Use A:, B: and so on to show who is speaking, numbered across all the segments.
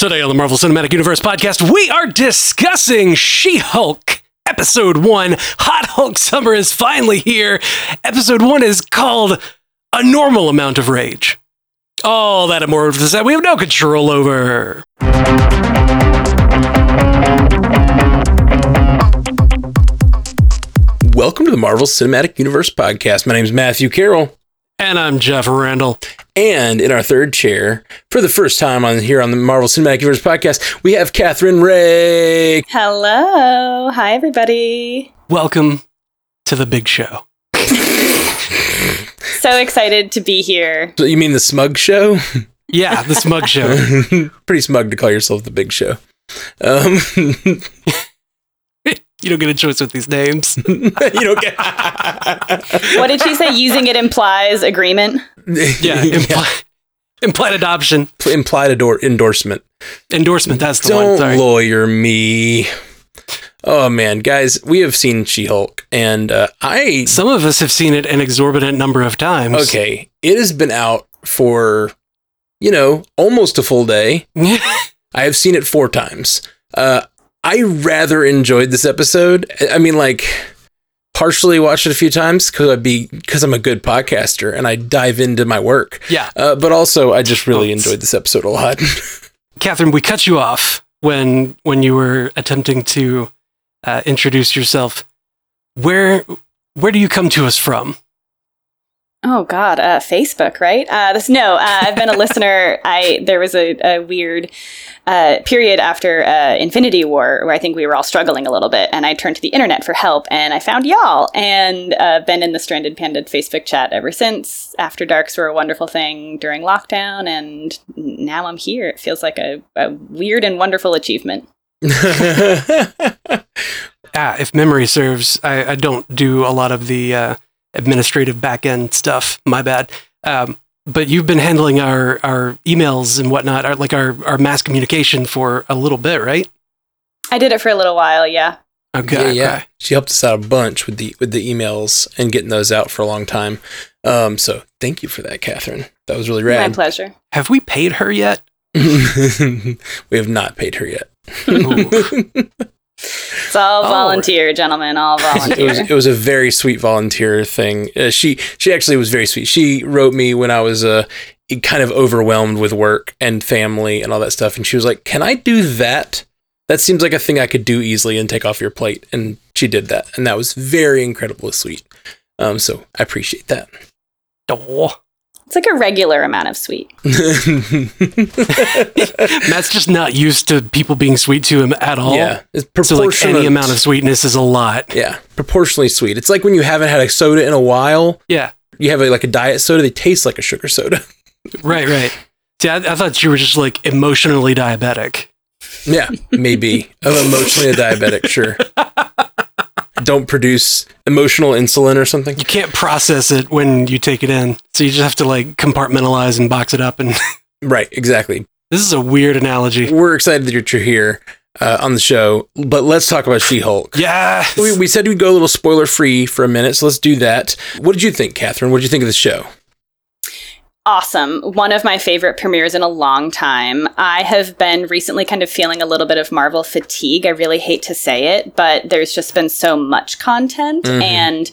A: Today on the Marvel Cinematic Universe podcast, we are discussing She Hulk. Episode 1 Hot Hulk Summer is finally here. Episode 1 is called A Normal Amount of Rage. All that and more that we have no control over.
B: Welcome to the Marvel Cinematic Universe podcast. My name is Matthew Carroll.
A: And I'm Jeff Randall.
B: And in our third chair, for the first time on here on the Marvel Cinematic Universe podcast, we have Catherine Ray.
C: Hello. Hi, everybody.
A: Welcome to the big show.
C: so excited to be here.
B: So you mean the smug show?
A: Yeah, the smug show.
B: Pretty smug to call yourself the big show. Um,
A: you don't get a choice with these names.
B: you don't get.
C: what did she say? Using it implies agreement.
A: Yeah, impli- implied adoption,
B: implied ador- endorsement,
A: endorsement. That's the
B: don't
A: one. Sorry.
B: lawyer me. Oh man, guys, we have seen She-Hulk, and uh, I.
A: Some of us have seen it an exorbitant number of times.
B: Okay, it has been out for, you know, almost a full day. I have seen it four times. Uh, I rather enjoyed this episode. I mean, like, partially watched it a few times because I'd be because I'm a good podcaster and I dive into my work.
A: Yeah.
B: Uh, but also, I just really
A: Oh,
B: enjoyed this episode a lot.
A: Catherine, we cut you off when when you were attempting to uh, introduce yourself. Where where do you come to us from?
C: Oh God, uh, Facebook, right? Uh, this no, uh, I've been a listener. I there was a, a weird uh, period after uh, Infinity War where I think we were all struggling a little bit, and I turned to the internet for help, and I found y'all, and uh, been in the Stranded Panda Facebook chat ever since. After Darks were a wonderful thing during lockdown, and now I'm here. It feels like a, a weird and wonderful achievement.
A: Ah, if memory serves, I, I don't do a lot of the uh, administrative back end stuff. My bad. Um, but you've been handling our, our emails and whatnot, our, like our, our mass communication for a little bit, right?
C: I did it for a little while, yeah.
A: Okay.
B: yeah, yeah.
A: okay.
B: She helped us out a bunch with the with the emails and getting those out for a long time. Um, so thank you for that, Catherine. That was really rad.
C: My pleasure.
A: Have we paid her yet?
B: we have not paid her yet.
A: Ooh.
C: It's all
A: Oh.
C: volunteer, gentlemen. All
B: it was
C: volunteer.
B: it was a very sweet volunteer thing. Uh, she she actually was very sweet. She wrote me when I was uh kind of overwhelmed with work and family and all that stuff, and she was like, "Can I do that? That seems like a thing I could do easily and take off your plate." And she did that, and that was very incredibly sweet. Um, so I appreciate that.
A: Oh.
C: It's like a regular amount of sweet.
A: Matt's just not used to people being sweet to him at all.
B: yeah, it's
A: So like any amount of sweetness is a lot.
B: yeah, proportionally sweet. It's like when you haven't had a soda in a while.
A: Yeah.
B: You have a, like a diet soda. They taste like a sugar soda.
A: Right, right. See, I, I thought you were just like emotionally diabetic.
B: Yeah, maybe. I'm emotionally a diabetic, sure. Don't produce emotional insulin or something.
A: You can't process it when you take it in. So you just have to like compartmentalize and box it up. And
B: Right, exactly.
A: this is a weird analogy.
B: We're excited that you're here uh, on the show, but let's talk about She Hulk.
A: Yeah.
B: We, we said we'd go a little spoiler free for a minute, so let's do that. What did you think, Catherine? What did you think of the show?
C: Awesome. One of my favorite premieres in a long time. I have been recently kind of feeling a little bit of Marvel fatigue. I really hate to say it, but there's just been so much content
B: Mhm.
C: and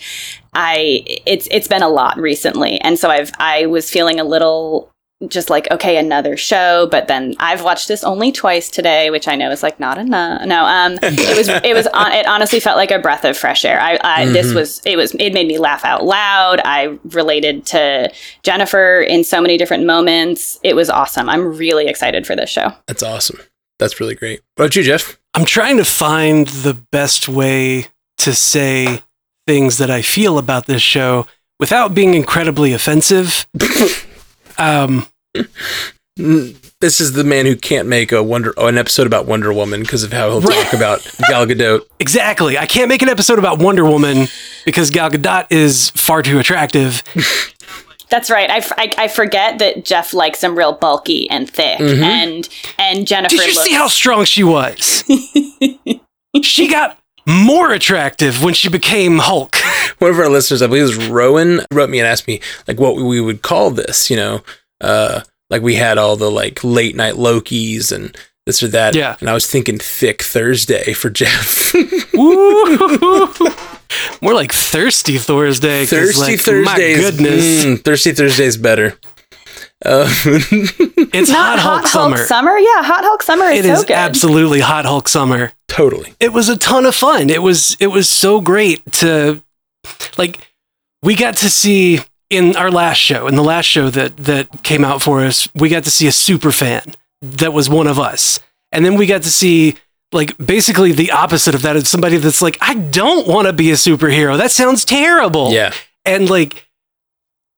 C: I it's it's been a lot recently. And so I've I was feeling a little just like okay another show but then i've watched this only twice today which i know is like not enough no um it was it was on it honestly felt like a breath of fresh air i, I this
B: Mhm.
C: was it was it made me laugh out loud i related to jennifer in so many different moments it was awesome i'm really excited for this show
B: That's awesome. That's really great. What about you, Jeff?
A: I'm trying to find the best way to say things that I feel about this show without being incredibly offensive. um,
B: This is the man who can't make a wonder oh, an episode about Wonder Woman because of how he'll talk about Gal Gadot.
A: exactly. I can't make an episode about Wonder Woman because Gal Gadot is far too attractive.
C: That's right. I, f- I- I forget that Jeff likes them real bulky and thick,
B: Mhm.
C: and and Jennifer.
A: Did you
C: looks,
A: see how strong she was? she got more attractive when she became Hulk.
B: One of our listeners, I believe it was Rowan, wrote me and asked me like what we would call this. You know, uh, like we had all the like late night Lokis and this or that.
A: Yeah.
B: And I was thinking thick Thursday for Jeff.
A: More like thirsty Thursday.
B: Thirsty
A: like,
B: Thursdays.
A: My goodness,
B: mm, Thirsty Thursday's better. Uh,
A: it's
C: Not
A: hot Hulk summer.
C: summer. Yeah, Hot Hulk summer is
A: It
C: so
A: is
C: good.
A: absolutely hot Hulk summer.
B: totally.
A: it was a ton of fun. It was it was so great to like we got to see in our last show, in the last show that that came out for us, we got to see a super fan that was one of us. And then we got to see like basically the opposite of that is somebody that's like I don't want to be a superhero. That sounds terrible.
B: Yeah.
A: And like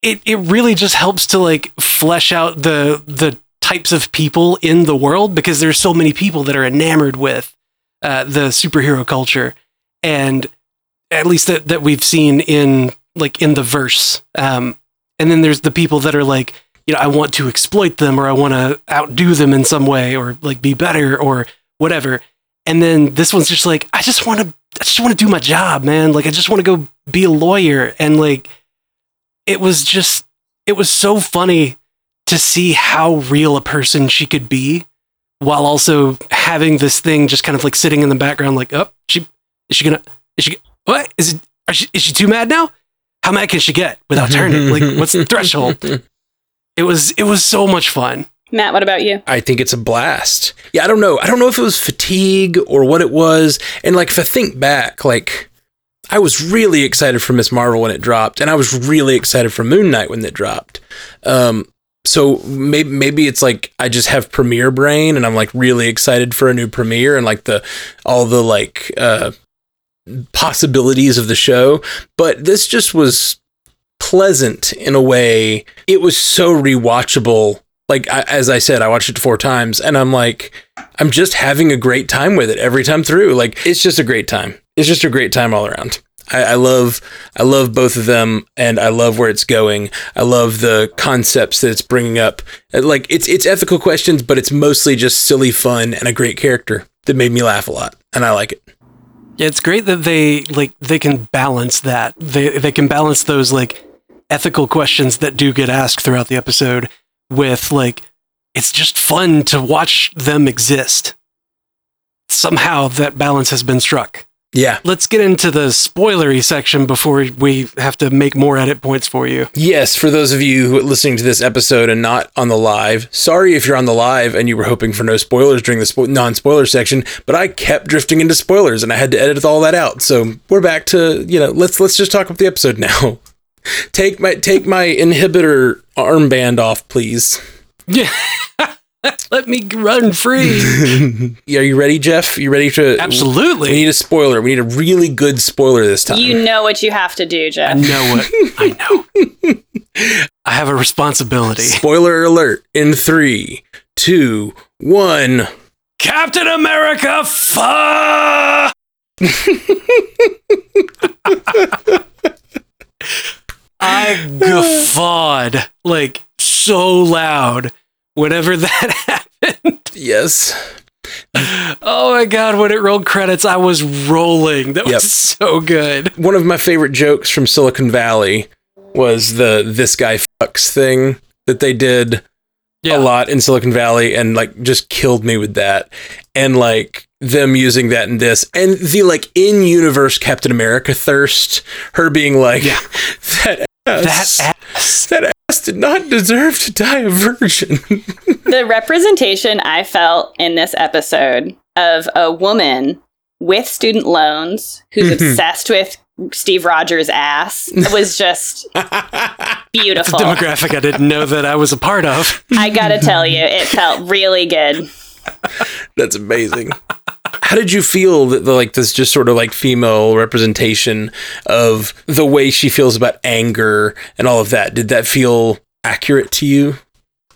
A: it it really just helps to like flesh out the the types of people in the world because there's so many people that are enamored with uh, the superhero culture. And at least that, that we've seen in like in the verse. Um, and then there's the people that are like you know i want to exploit them or i want to outdo them in some way or like be better or whatever. And then this one's just like i just want to i just want to do my job man. Like i just want to go be a lawyer and like it was just it was so funny to see how real a person she could be while also having this thing just kind of like sitting in the background like oh she is she gonna is she what is it are she, is she too mad now how mad can she get without turning like what's the threshold it was it was so much fun
C: Matt, what about you?
B: I think it's a blast. Yeah, I don't know. I don't know if it was fatigue or what it was. And like, if I think back, like, I was really excited for Ms. Marvel when it dropped, and I was really excited for Moon Knight when it dropped. Um, so maybe maybe it's like I just have premiere brain, and I'm like really excited for a new premiere and like the all the like uh, possibilities of the show. But this just was pleasant in a way. It was so rewatchable. Like I, as I said, I watched it four times, and I'm like, I'm just having a great time with it every time through. Like it's just a great time. It's just a great time all around. I, I love, I love both of them, and I love where it's going. I love the concepts that it's bringing up. Uh, Like it's it's ethical questions, but it's mostly just silly fun and a great character that made me laugh a lot, and I like it.
A: Yeah, it's great that they like they can balance that. They they can balance those like ethical questions that do get asked throughout the episode with like it's just fun to watch them exist. Somehow that balance has been struck.
B: Yeah.
A: Let's get into the spoilery section before we have to make more edit points for you.
B: Yes, for those of you who are listening to this episode and not on the live, sorry if you're on the live and you were hoping for no spoilers during the spo- non-spoiler section, but I kept drifting into spoilers and I had to edit all that out. So we're back to you know let's let's just talk about the episode now. take my take my inhibitor armband off, please.
A: Yeah. Let me run free.
B: Are you ready, Jeff? You ready to?
A: Absolutely.
B: We need a spoiler. We need a really good spoiler this time.
C: You know what you have to do, Jeff.
A: I know what. I know. I have a responsibility.
B: Spoiler alert in three, two, one.
A: Captain America, fuck! I guffawed like so loud whenever that happened.
B: Yes.
A: Oh my god, when it rolled credits, I was rolling. That was
B: Yep.
A: so good.
B: one of my favorite jokes from Silicon Valley was the this guy fucks thing that they did
A: Yeah.
B: a lot in Silicon Valley and like just killed me with that. And like them using that in this and the like in universe Captain America thirst, her being like
A: Yeah.
B: that
A: That
B: ass,
A: ass.
B: that ass did not deserve to die a virgin.
C: the representation I felt in this episode of a woman with student loans who's mm-hmm. obsessed with Steve Rogers' ass was just beautiful.
A: a demographic I didn't know that I was a part of.
C: I gotta tell you, it felt really good.
B: That's amazing. How did you feel that the, like this just sort of like female representation of the way she feels about anger and all of that? Did that feel accurate to you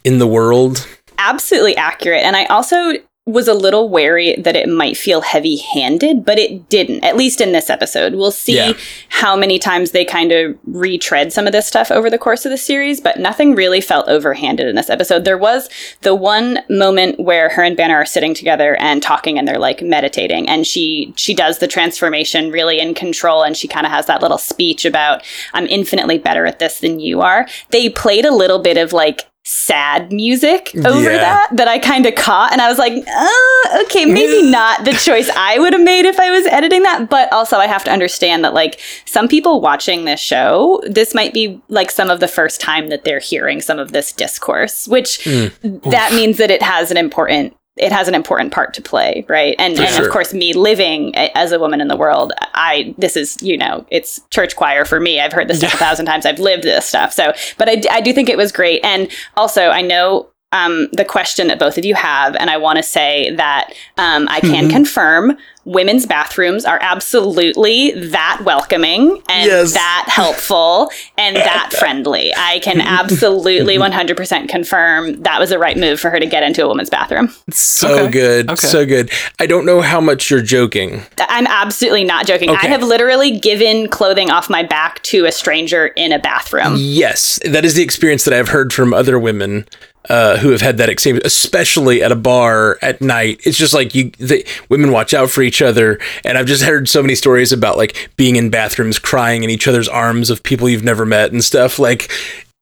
B: in the world?
C: Absolutely accurate. And I also was a little wary that it might feel heavy handed, but it didn't, at least in this episode. We'll see
B: Yeah.
C: how many times they kind of retread some of this stuff over the course of the series, but nothing really felt overhanded in this episode. There was the one moment where her and Banner are sitting together and talking and they're like meditating and she she does the transformation really in control and she kind of has that little speech about I'm infinitely better at this than you are. They played a little bit of like sad music over
B: Yeah.
C: that that I kind of caught and I was like, uh, okay, maybe not the choice I would have made if I was editing that, but also I have to understand that like some people watching this show, this might be like some of the first time that they're hearing some of this discourse, which
B: Mm.
C: that means that it has an important it has an important part to play, right? And, and
B: sure.
C: of course, me living a- as a woman in the world, I this is you know it's church choir for me. I've heard this stuff a thousand times. I've lived this stuff. So, but I do think it was great. And also, I know um, the question that both of you have, and I want to say that um, I can
B: Mhm.
C: confirm women's bathrooms are absolutely that welcoming and
B: Yes.
C: that helpful and that friendly. I can absolutely 100% confirm that was the right move for her to get into a woman's bathroom.
B: So
A: Okay.
B: good.
A: Okay.
B: So good. I don't know how much you're joking.
C: I'm absolutely not joking.
B: Okay.
C: I have literally given clothing off my back to a stranger in a bathroom.
B: Yes, that is the experience that I've heard from other women uh, who have had that experience, especially at a bar at night. It's just like you, the women watch out for each other, and I've just heard so many stories about like being in bathrooms, crying in each other's arms of people you've never met and stuff. Like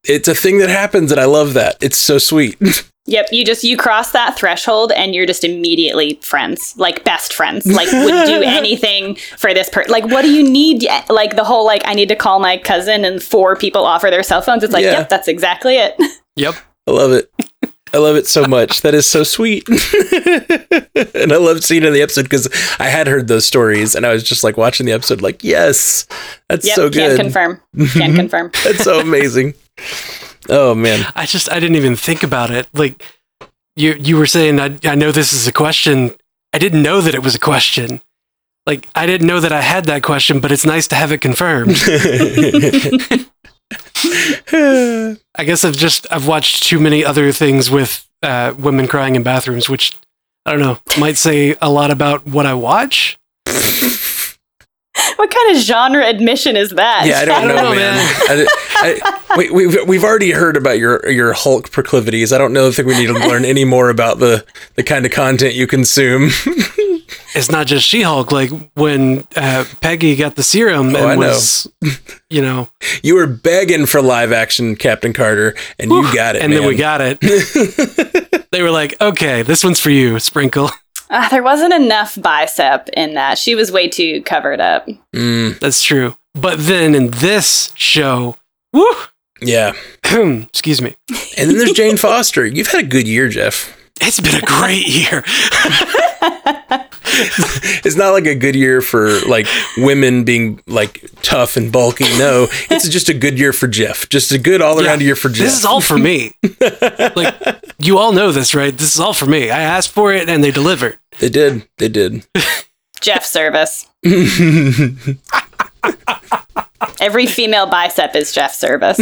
B: it's a thing that happens, and I love that. It's so sweet.
C: Yep, you just you cross that threshold and you're just immediately friends, like best friends. Like would do anything for this person. Like what do you need? Yeah, Like the whole like I need to call my cousin and four people offer their cell phones. It's like,
B: Yeah.
C: yep, that's exactly it.
A: Yep.
B: I love it. I love it so much. That is so sweet. and I love seeing it in the episode because I had heard those stories and I was just like watching the episode, like, yes, that's
C: Yep,
B: so good.
C: can
B: good.
C: confirm. Can confirm.
B: That's so amazing. Oh man.
A: I just I didn't even think about it. Like you you were saying I I know this is a question. I didn't know that it was a question. Like I didn't know that I had that question, but it's nice to have it confirmed. I guess I've just I've watched too many other things with uh, women crying in bathrooms, which I don't know might say a lot about what I watch.
C: What kind of genre admission is that?
B: yeah, I don't, know,
A: know,
B: man.
A: man.
B: I, I, we, we've we've already heard about your your Hulk proclivities. I don't know if we need to learn any more about the the kind of content you consume.
A: It's not just She-Hulk. Like when uh, Peggy got the serum
B: Oh, I
A: and
B: know.
A: was, you know,
B: you were begging for live action Captain Carter, and you got it.
A: and then we got it. they were like, "Okay, this one's for you, Sprinkle."
C: Ah, there wasn't enough bicep in that. She was way too covered up.
B: Mm,
A: That's true. But then in this show, woo,
B: yeah.
A: excuse me,
B: And then there's Jane Foster. You've had a good year, Jeff.
A: it's been a great year.
B: It's not like a good year for like women being like tough and bulky. No, it's just a good year for Jeff. Just a good all around
A: Yeah.
B: year for Jeff.
A: This is all for me. like you all know this, right? This is all for me. I asked for it and they delivered.
B: they did. They did.
C: Jeff service. Every female bicep is Jeff service.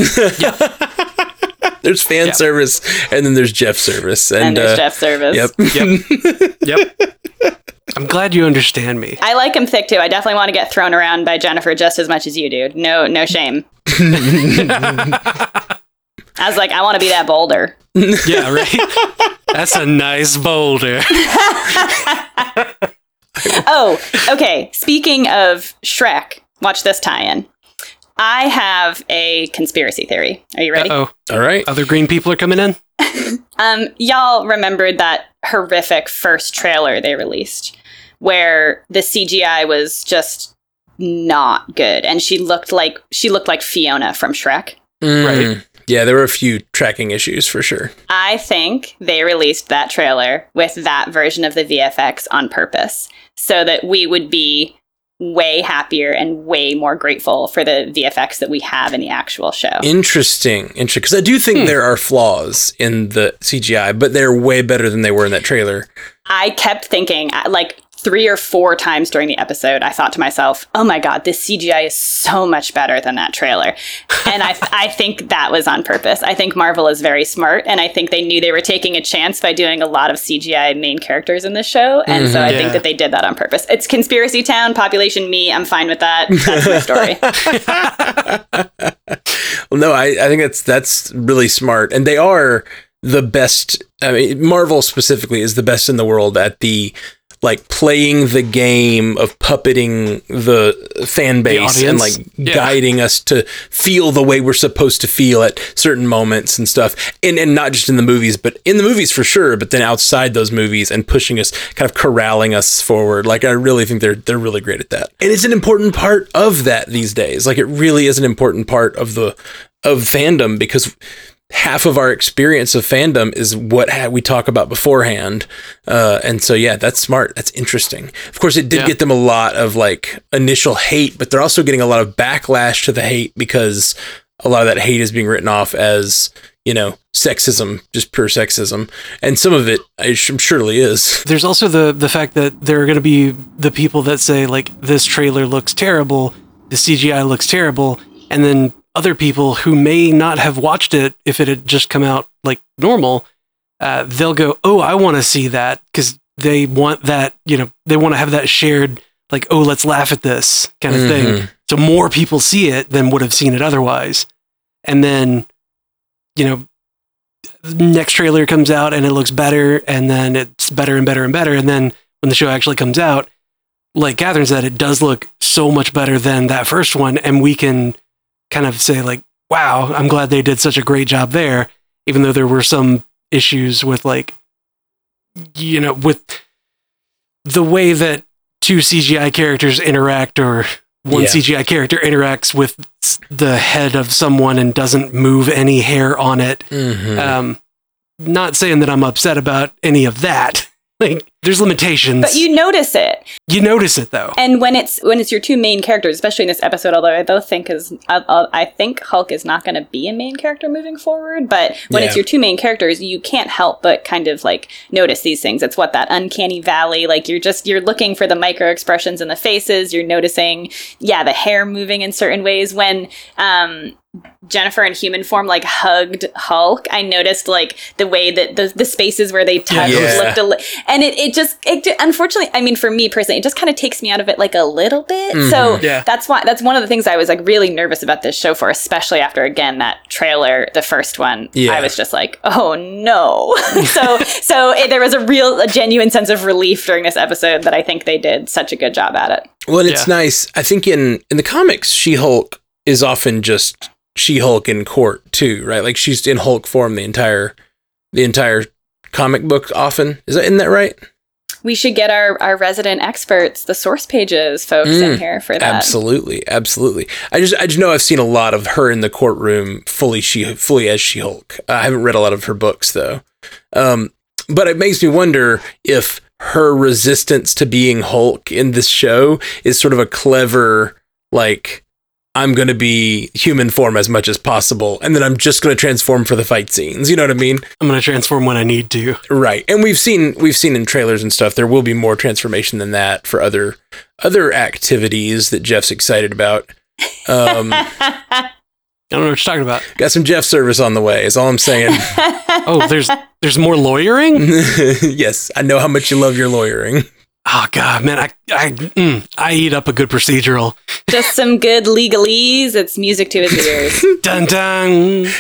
B: There's fan
A: Yeah.
B: service, and then there's Jeff service, and,
C: and there's
B: uh,
C: Jeff service.
B: Yep.
A: Yep. Yep. I'm glad you understand me.
C: I like him thick too. I definitely want to get thrown around by Jennifer just as much as you do. No, no shame. I was like, I want to be that boulder.
A: Yeah, right. That's a nice boulder.
C: Oh, okay. Speaking of Shrek, watch this tie-in. I have a conspiracy theory. Are you ready?
A: Oh,
B: All right.
A: other green people are coming in.
C: Um, y'all remembered that horrific first trailer they released where the CGI was just not good and she looked like she looked like Fiona from Shrek.
B: Mm.
A: Right.
B: Yeah, there were a few tracking issues for sure.
C: I think they released that trailer with that version of the VFX on purpose so that we would be way happier and way more grateful for the VFX that we have in the actual show.
B: Interesting. Interesting. Because I do think
A: Hmm.
B: there are flaws in the CGI, but they're way better than they were in that trailer.
C: I kept thinking, uh, like three or four times during the episode, I thought to myself, "Oh my god, this CGI is so much better than that trailer," and I, I think that was on purpose. I think Marvel is very smart, and I think they knew they were taking a chance by doing a lot of CGI main characters in this show, and so I
A: Mhm.
C: think that they did that on purpose. It's conspiracy town, population me. I'm fine with that. That's my story.
B: Well, no, I, I think that's that's really smart, and they are the best. I mean, Marvel specifically is the best in the world at the like playing the game of puppeting the fan base and like?
A: Yeah.
B: guiding us to feel the way we're supposed to feel at certain moments and stuff. And and not just in the movies, but in the movies for sure, but then outside those movies and pushing us, kind of corralling us forward. Like I really think they're they're really great at that. And it's an important part of that these days. Like it really is an important part of the of fandom because half of our experience of fandom is what we talk about beforehand. Uh, and so, yeah, that's smart. That's interesting. Of course, it did
A: Yeah.
B: get them a lot of like initial hate, but they're also getting a lot of backlash to the hate because a lot of that hate is being written off as, you know, sexism, just pure sexism. And some of it, I sh- surely is.
A: There's also the the fact that there are going to be the people that say like this trailer looks terrible, the CGI looks terrible, and then other people who may not have watched it if it had just come out like normal, uh, they'll go, "Oh, I want to see that" because they want that. You know, they want to have that shared like, "Oh, let's laugh at this" kind of thing.
B: Mhm.
A: So more people see it than would have seen it otherwise, and then you know next trailer comes out and it looks better and then it's better and better and better and then when the show actually comes out like catherine said it does look so much better than that first one and we can kind of say like wow i'm glad they did such a great job there even though there were some issues with like you know with the way that two cgi characters interact or one
B: Yeah.
A: cgi character interacts with the head of someone and doesn't move any hair on it
B: Mhm.
A: um, not saying that I'm upset about any of that. Like, there's limitations.
C: But you notice it,
A: you notice it though.
C: and when it's when it's your two main characters, especially in this episode. Although I both think is I, I think Hulk is not going to be a main character moving forward, but when it's your two main characters, you can't help but kind of like notice these things. It's what that uncanny valley. Like you're just you're looking for the micro expressions in the faces. You're noticing, yeah, the hair moving in certain ways. When um, Jennifer in human form like hugged Hulk, I noticed like the way that the, the spaces where they touched
B: Yeah.
C: looked a li- and it, it just it unfortunately I mean for me personally it just kind of takes me out of it like a little bit. So
B: Mhm.
A: Yeah.
C: that's why that's one of the things I was like really nervous about this show for, especially after again that trailer, the first one.
B: Yeah.
C: I was just like, oh no. so so it, there was a real a genuine sense of relief during this episode that I think they did such a good job at it.
B: Well, it's
A: Yeah.
B: nice. I think in in the comics, She Hulk is often just She Hulk in court too, right? Like she's in Hulk form the entire the entire comic book. Often is that isn't that right?
C: We should get our, our resident experts, the source pages folks in
B: Mm,
C: here for that.
B: Absolutely, absolutely. I just I just know I've seen a lot of her in the courtroom, fully she fully as She Hulk. I haven't read a lot of her books though, um, but it makes me wonder if her resistance to being Hulk in this show is sort of a clever like. I'm going to be human form as much as possible, and then I'm just going to transform for the fight scenes. You know what I mean?
A: I'm going to transform when I need to.
B: Right. And we've seen we've seen in trailers and stuff there will be more transformation than that for other other activities that Jeff's excited about. Um,
A: I don't know what you're talking about.
B: got some Jeff service on the way. Is all I'm saying.
A: Oh, there's there's more lawyering.
B: yes, I know how much you love your lawyering.
A: Oh God, man, I I mm, I eat up a good procedural.
C: Just some good legalese. It's music to his ears.
A: Dun dun.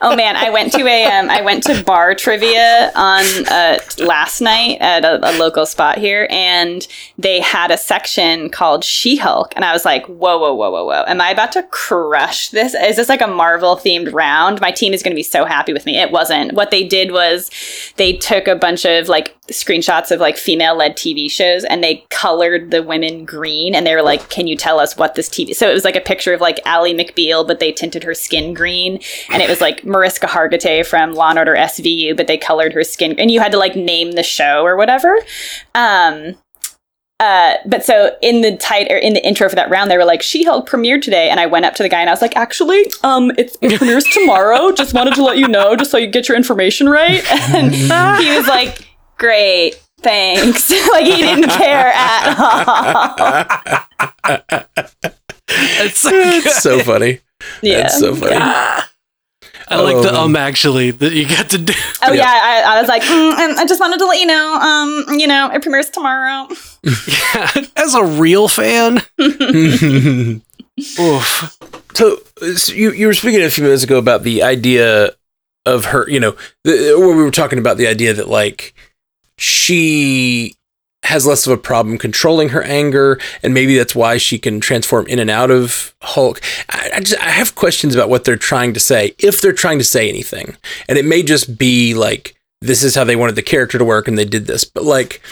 C: oh man, I went to a um, I went to bar trivia on uh, last night at a, a local spot here, and they had a section called She Hulk, and I was like, whoa, whoa, whoa, whoa, whoa, am I about to crush this? Is this like a Marvel themed round? My team is going to be so happy with me. It wasn't. What they did was they took a bunch of like screenshots of like female led TV shows, and they colored the women green, and they were like, can you tell us what this TV? So it was like a picture of like Ally McBeal, but they tinted her skin green, and it was like Mariska Hargitay from Law and Order SVU, but they colored her skin, and you had to like name the show or whatever. Um, uh, but so in the tight or in the intro for that round, they were like, "She-Hulk premiered today," and I went up to the guy and I was like, "Actually, um, it premieres tomorrow. Just wanted to let you know, just so you get your information right." And he was like, "Great." Thanks. like he didn't care at all.
A: It's so
B: it's so funny.
C: Yeah.
B: That's so funny.
A: I like the
B: Oh,
A: um actually that you got to do.
C: Oh
B: Yeah.
C: yeah, I, I was like, mm, and I just wanted to let you know, um, you know, it premieres tomorrow.
A: Yeah, as a real fan, oof.
B: so, so you you were speaking a few minutes ago about the idea of her. You know, the, where we were talking about the idea that like she has less of a problem controlling her anger, and maybe that's why she can transform in and out of Hulk. I, I, just I have questions about what they're trying to say, if they're trying to say anything, and it may just be like this is how they wanted the character to work, and they did this, but like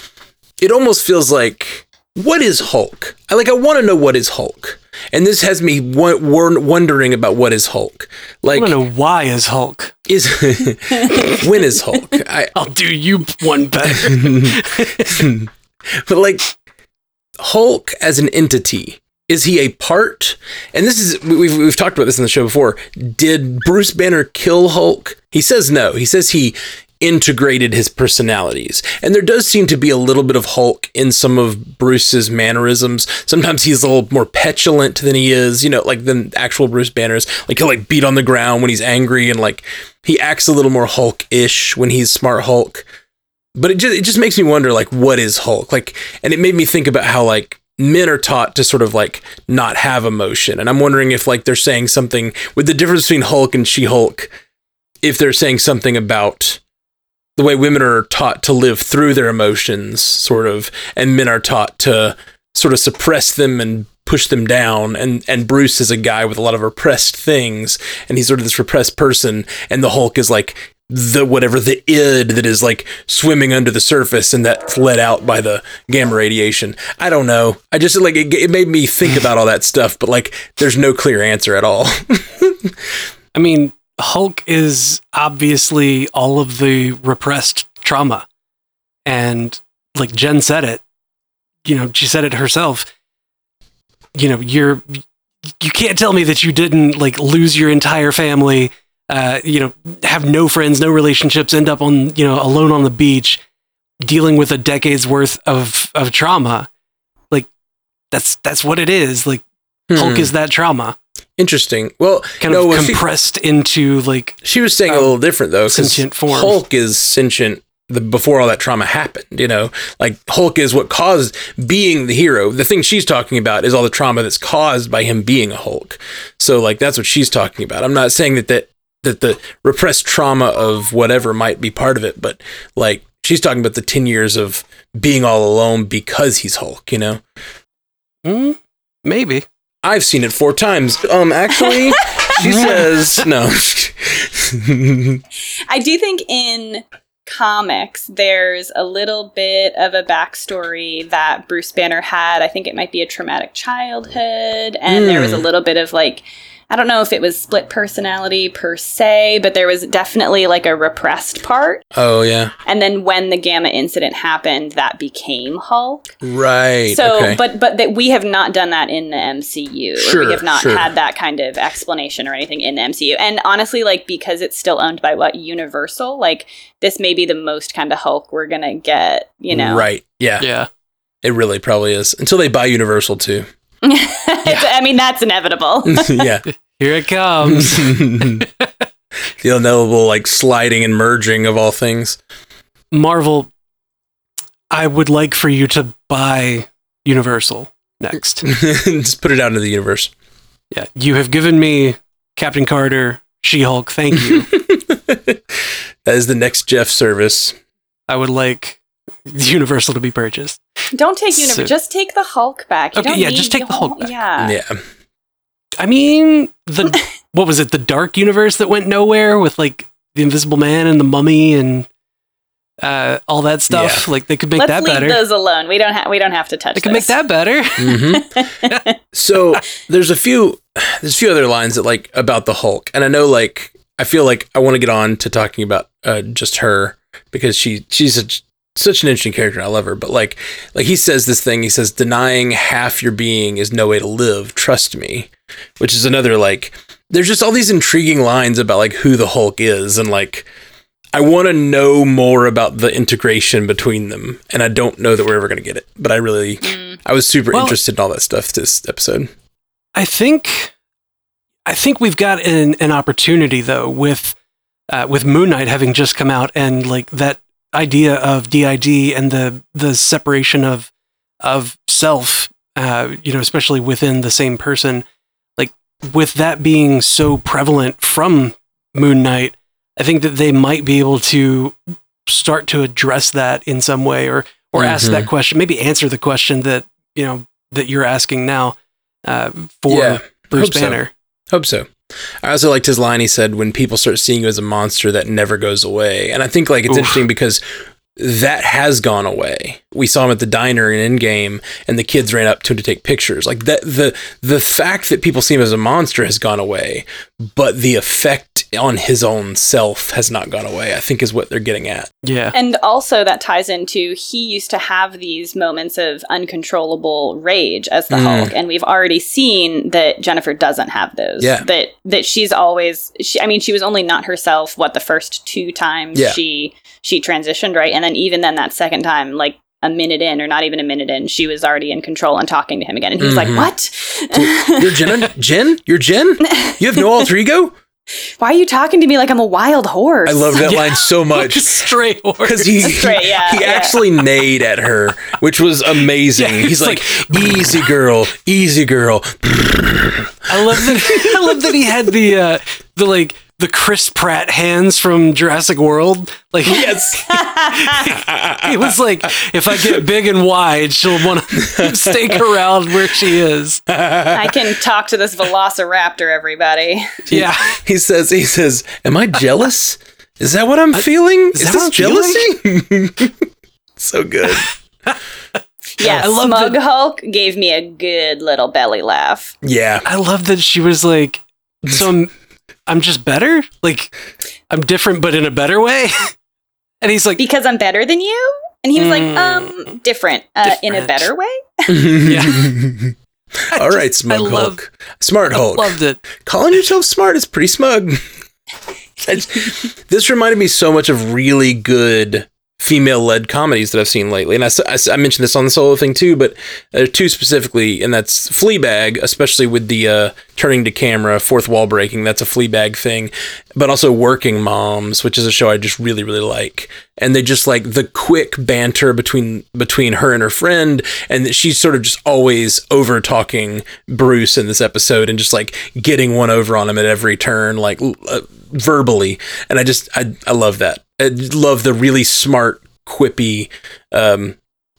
B: it almost feels like what is Hulk? I like I want to know what is Hulk. And this has me w- wondering about what is Hulk. Like,
A: I know why is Hulk.
B: Is when is Hulk?
A: I, will do you one better.
B: but like, Hulk as an entity, is he a part? And this is we've we've talked about this in the show before. Did Bruce Banner kill Hulk? He says no. He says he integrated his personalities. And there does seem to be a little bit of Hulk in some of Bruce's mannerisms. Sometimes he's a little more petulant than he is, you know, like than actual Bruce Banner's. Like he'll like beat on the ground when he's angry and like he acts a little more Hulk-ish when he's smart Hulk. But it just it just makes me wonder like what is Hulk? Like and it made me think about how like men are taught to sort of like not have emotion. And I'm wondering if like they're saying something with the difference between Hulk and She-Hulk if they're saying something about the way women are taught to live through their emotions, sort of, and men are taught to sort of suppress them and push them down. And and Bruce is a guy with a lot of repressed things, and he's sort of this repressed person, and the Hulk is like the whatever the id that is like swimming under the surface and that's let out by the gamma radiation. I don't know. I just like it, it made me think about all that stuff but like there's no clear answer at all.
A: I mean Hulk is obviously all of the repressed trauma. And like Jen said it, you know, she said it herself. You know, you're you can't tell me that you didn't like lose your entire family, uh, you know, have no friends, no relationships, end up on, you know, alone on the beach dealing with a decade's worth of of trauma. Like that's that's what it is. Like hmm. Hulk is that trauma.
B: Interesting. Well,
A: kind no, of compressed she, into like
B: she was saying um, a little different though. Sentient form. Hulk is sentient the, before all that trauma happened. You know, like Hulk is what caused being the hero. The thing she's talking about is all the trauma that's caused by him being a Hulk. So like that's what she's talking about. I'm not saying that that that the repressed trauma of whatever might be part of it, but like she's talking about the ten years of being all alone because he's Hulk. You know.
A: Mm, maybe.
B: I've seen it four times. Um, actually, she says no.
C: I do think in comics, there's a little bit of a backstory that Bruce Banner had. I think it might be a traumatic childhood, and mm. there was a hmm. little bit of like I don't know if it was split personality per se, but there was definitely like a repressed part.
B: Oh yeah.
C: And then when the Gamma incident happened, that became Hulk.
B: Right.
C: So, okay. but but that we have not done that in the MCU.
B: Sure,
C: we have not
B: sure.
C: had that kind of explanation or anything in the MCU. And honestly, like because it's still owned by what Universal, like this may be the most kind of Hulk we're gonna get. You know.
B: Right. Yeah.
A: Yeah.
B: It really probably is until they buy Universal too.
C: I mean, that's inevitable.
B: yeah.
A: Here it comes.
B: the inevitable, like, sliding and merging of all things.
A: Marvel, I would like for you to buy Universal next.
B: Just put it out into the universe.
A: Yeah. You have given me Captain Carter, She Hulk. Thank you.
B: that is the next Jeff service.
A: I would like Universal to be purchased.
C: Don't take Universal. So, just take the Hulk back.
A: You okay, yeah, just take the Hulk back.
C: Yeah.
B: Yeah.
A: I mean, the what was it? The Dark Universe that went nowhere with like the Invisible Man and the Mummy and uh, all that stuff. Yeah. Like they could make
C: Let's
A: that
C: leave
A: better.
C: Those alone. We don't have. We don't have to touch.
A: They could make that better.
B: Mm-hmm. so there's a few. There's a few other lines that like about the Hulk, and I know like I feel like I want to get on to talking about uh, just her because she she's a such an interesting character. I love her, but like, like he says this thing. He says, "Denying half your being is no way to live. Trust me," which is another like. There's just all these intriguing lines about like who the Hulk is, and like, I want to know more about the integration between them, and I don't know that we're ever going to get it. But I really, mm. I was super well, interested in all that stuff this episode.
A: I think, I think we've got an an opportunity though with. Uh, with Moon Knight having just come out and like that idea of DID and the the separation of of self, uh, you know, especially within the same person, like with that being so prevalent from Moon Knight, I think that they might be able to start to address that in some way or or ask
B: Mhm.
A: that question, maybe answer the question that, you know, that you're asking now uh, for
B: Yeah,
A: Bruce
B: hope so.
A: Banner.
B: Hope so. I also liked his line. He said, "When people start seeing you as a monster, that never goes away." And I think like it's
A: Oof.
B: interesting because that has gone away. We saw him at the diner in Endgame, and the kids ran up to him to take pictures. Like that, the the fact that people see him as a monster has gone away, but the effect on his own self has not gone away. I think is what they're getting at.
A: Yeah.
C: And also that ties into he used to have these moments of uncontrollable rage as the
B: Mm.
C: Hulk, and we've already seen that Jennifer doesn't have those.
B: Yeah.
C: That that she's always. She, I mean, she was only not herself. What the first two times
B: Yeah.
C: she she transitioned, right? And then even then that second time, like a minute in, or not even a minute in, she was already in control and talking to him again, and he was
B: Mhm.
C: like, "What?
B: You're Jen. Jen. You're Jen. You have no alter ego.
C: Why are you talking to me like I'm a wild horse?"
B: I love that
A: Yeah.
B: line so much.
A: Straight horse.
B: because he
C: Straight, yeah,
B: he
C: yeah.
B: actually neighed at her, which was amazing.
A: Yeah,
B: He's
A: it's
B: like, "Easy girl, easy girl."
A: I love that. I love that he had the uh, the like the Chris Pratt hands from Jurassic World. Like
B: Yes,
A: it was like if I get big and wide, she'll want to stake around where she is.
C: I can talk to this Velociraptor, everybody.
A: Yeah,
B: he says. He says, "Am I jealous? Is that what I'm feeling? Is,
A: that
B: this jealousy?" so good.
C: Yeah,
A: I love
C: Smug
A: that-
C: Hulk gave me a good little belly laugh.
B: Yeah,
A: I love that she was like, so I'm, I'm just better. Like I'm different, but in a better way. And he's like,
C: Because I'm better than you? And he was like,
A: Mm.
C: um, different. Uh, in a better way?
A: I
B: All right,
A: just-
B: smug
A: I love-
B: Hulk, smart
A: I
B: Hulk.
A: loved it.
B: Calling yourself smart is pretty smug. This reminded me so much of really good female-led comedies that I've seen lately, and I mentioned this on the solo thing too, but are two specifically, and that's Fleabag, especially with the uh, turning to camera, fourth wall breaking. That's a Fleabag thing, but also Working Moms, which is a show I just really really like, and they just like the quick banter between between her and her friend, and she's sort of just always over talking Bruce in this episode, and just like getting one over on him at every turn, like uh, verbally, and I just I I love that. I love the really smart, quippy. Um,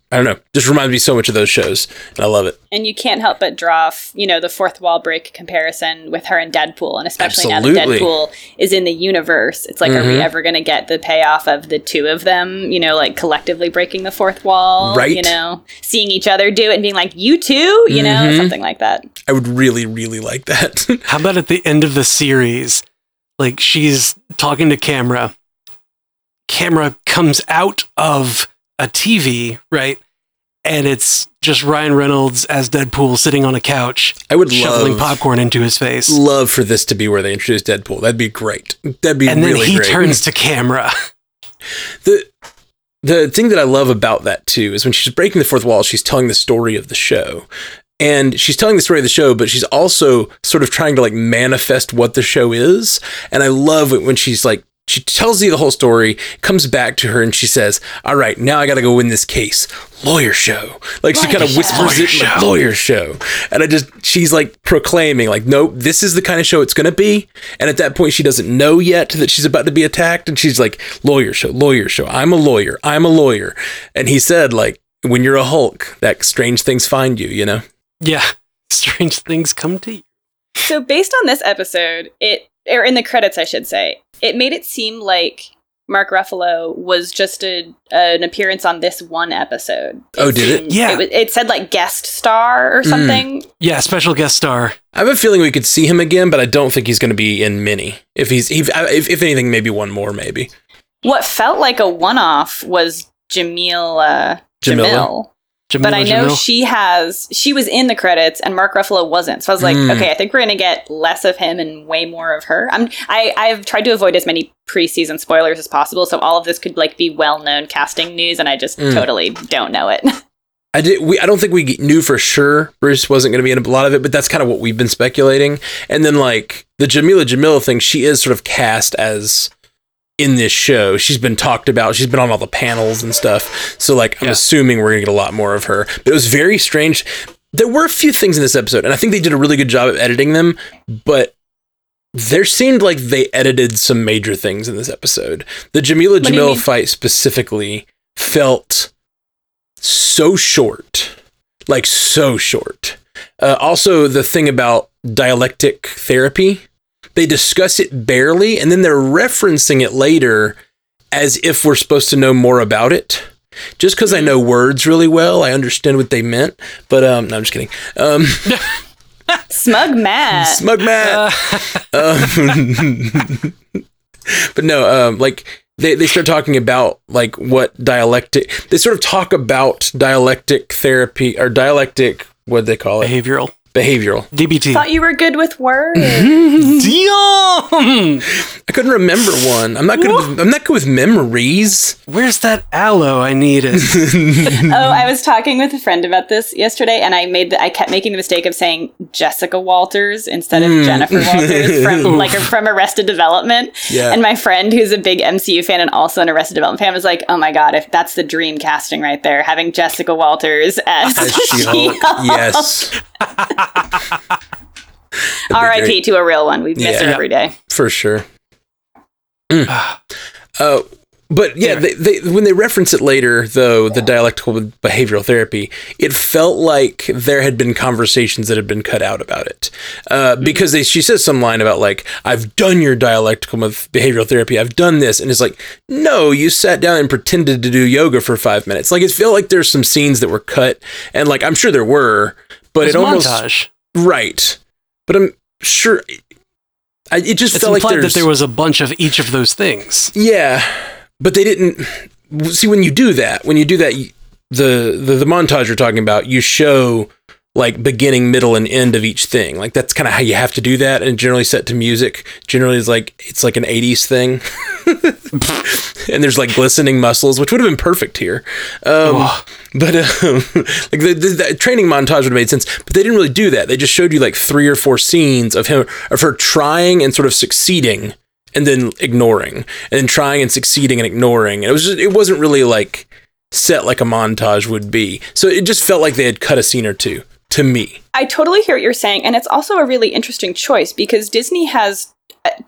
B: I don't know, just reminds me so much of those shows, and I love it.
C: And you can't help but draw, f- you know, the fourth wall break comparison with her and Deadpool. And especially
B: Absolutely.
C: now that Deadpool is in the universe, it's like, are we
B: Mhm.
C: ever going to get the payoff of the two of them, you know, like collectively breaking the fourth wall?
B: Right.
C: You know, seeing each other do it and being like, you too? You know,
B: Mhm.
C: something like that.
B: I would really, really like that.
A: How about at the end of the series, like she's talking to camera, camera comes out of a TV, right? And it's just Ryan Reynolds as Deadpool sitting on a couch,
B: I would
A: shoveling
B: love
A: popcorn into his face.
B: love for this to be where they introduce Deadpool. That'd be great. That'd be
A: and then he
B: great.
A: turns to camera.
B: the the thing that I love about that too is when she's breaking the fourth wall, she's telling the story of the show. And she's telling the story of the show, but she's also sort of trying to like manifest what the show is. And I love it when she's like, she tells you the whole story, comes back to her, and she says, All right, now I got to go win this case. Lawyer show. Like she kind of
C: show.
B: whispers
A: Lawyer
B: it, like,
A: show.
B: lawyer show. And I just, she's like proclaiming, like, Nope, this is the kind of show it's going to be. And at that point, she doesn't know yet that she's about to be attacked. And she's like, Lawyer show, lawyer show. I'm a lawyer. I'm a lawyer. And he said, like, when you're a Hulk, that strange things find you, you know?
A: Yeah. Strange things come to you.
C: So based on this episode, it or in the credits, I should say, it made it seem like Mark Ruffalo was just a, an appearance on this one episode.
B: Oh, did it?
A: Yeah.
C: It, it said like guest star or
B: Mm.
C: something.
A: Yeah, special guest star.
B: I have a feeling we could see him again, but I don't think he's going to be in many. If he's, if, if, if anything, maybe one more, maybe.
C: What felt like a one-off was Jamil uh, Jameela? But I know
A: Jamil.
C: she has she was in the credits and Mark Ruffalo wasn't. So I was like,
B: Mm.
C: okay, I think we're gonna get less of him and way more of her. I'm I, I've tried to avoid as many preseason spoilers as possible, so all of this could like be well known casting news and I just
B: Mm.
C: totally don't know it.
B: I did. We. I don't think we knew for sure Bruce wasn't going to be in a lot of it, but that's kind of what we've been speculating. And then like the Jameela Jameela thing, she is sort of cast as in this show. She's been talked about. She's been on all the panels and stuff. So like, I'm
A: Yeah.
B: assuming we're going to get a lot more of her. But it was very strange. There were a few things in this episode, and I think they did a really good job of editing them. But there seemed like they edited some major things in this episode. The
C: Jameela
B: Jamil fight specifically felt so short, like so short. Uh, also, the thing about dialectic therapy, they discuss it barely, and then they're referencing it later as if we're supposed to know more about it. Just because I know words really well, I understand what they meant. But um, no, I'm just kidding. Um,
C: Smug Matt.
B: Smug Matt. Um, but no, um, like they, they start talking about like what dialectic. They sort of talk about dialectic therapy or dialectic. What they call it?
A: Behavioral.
B: Behavioral.
A: DBT.
C: Thought you were good with words.
A: Dion!
B: I couldn't remember one. I'm not good. With, I'm not good with memories.
A: Where's that aloe I needed?
C: oh, I was talking with a friend about this yesterday, and I made the, I kept making the mistake of saying Jessica Walters instead of hmm. Jennifer Walters from like from Arrested Development.
B: Yeah.
C: And my friend, who's a big MCU fan and also an Arrested Development fan, was like, "Oh my god, if that's the dream casting right there, having Jessica Walters as
B: As She-Hulk.
C: She-Hulk."
B: Yes.
C: R.I.P. to a real one. We miss her
B: Yeah.
C: every day.
B: for sure. Mm. Uh, but yeah, they, they when they reference it later, though the dialectical behavioral therapy, it felt like there had been conversations that had been cut out about it, uh, because they, she says some line about like I've done your dialectical behavioral therapy, I've done this, and it's like no, you sat down and pretended to do yoga for five minutes. Like it felt like there's some scenes that were cut, and like I'm sure there were, but
A: It's
B: it almost
A: montage.
B: right, but I'm sure. I, it just
A: It's
B: felt like
A: implied
B: there's
A: that there was a bunch of each of those things.
B: yeah, but they didn't see when you do that. When you do that, you- the the, the montage you're talking about, you show like beginning, middle, and end of each thing. Like that's kind of how you have to do that, and generally set to music. Generally, is like it's like an '80s thing, and there's like glistening muscles, which would have been perfect here. Um, but um, like the, the, the training montage would have made sense, but they didn't really do that. They just showed you like three or four scenes of him of her trying and sort of succeeding and then ignoring and then trying and succeeding and ignoring. And it was just, it wasn't really like set like a montage would be. So it just felt like they had cut a scene or two to me.
C: I totally hear what you're saying, and it's also a really interesting choice because Disney has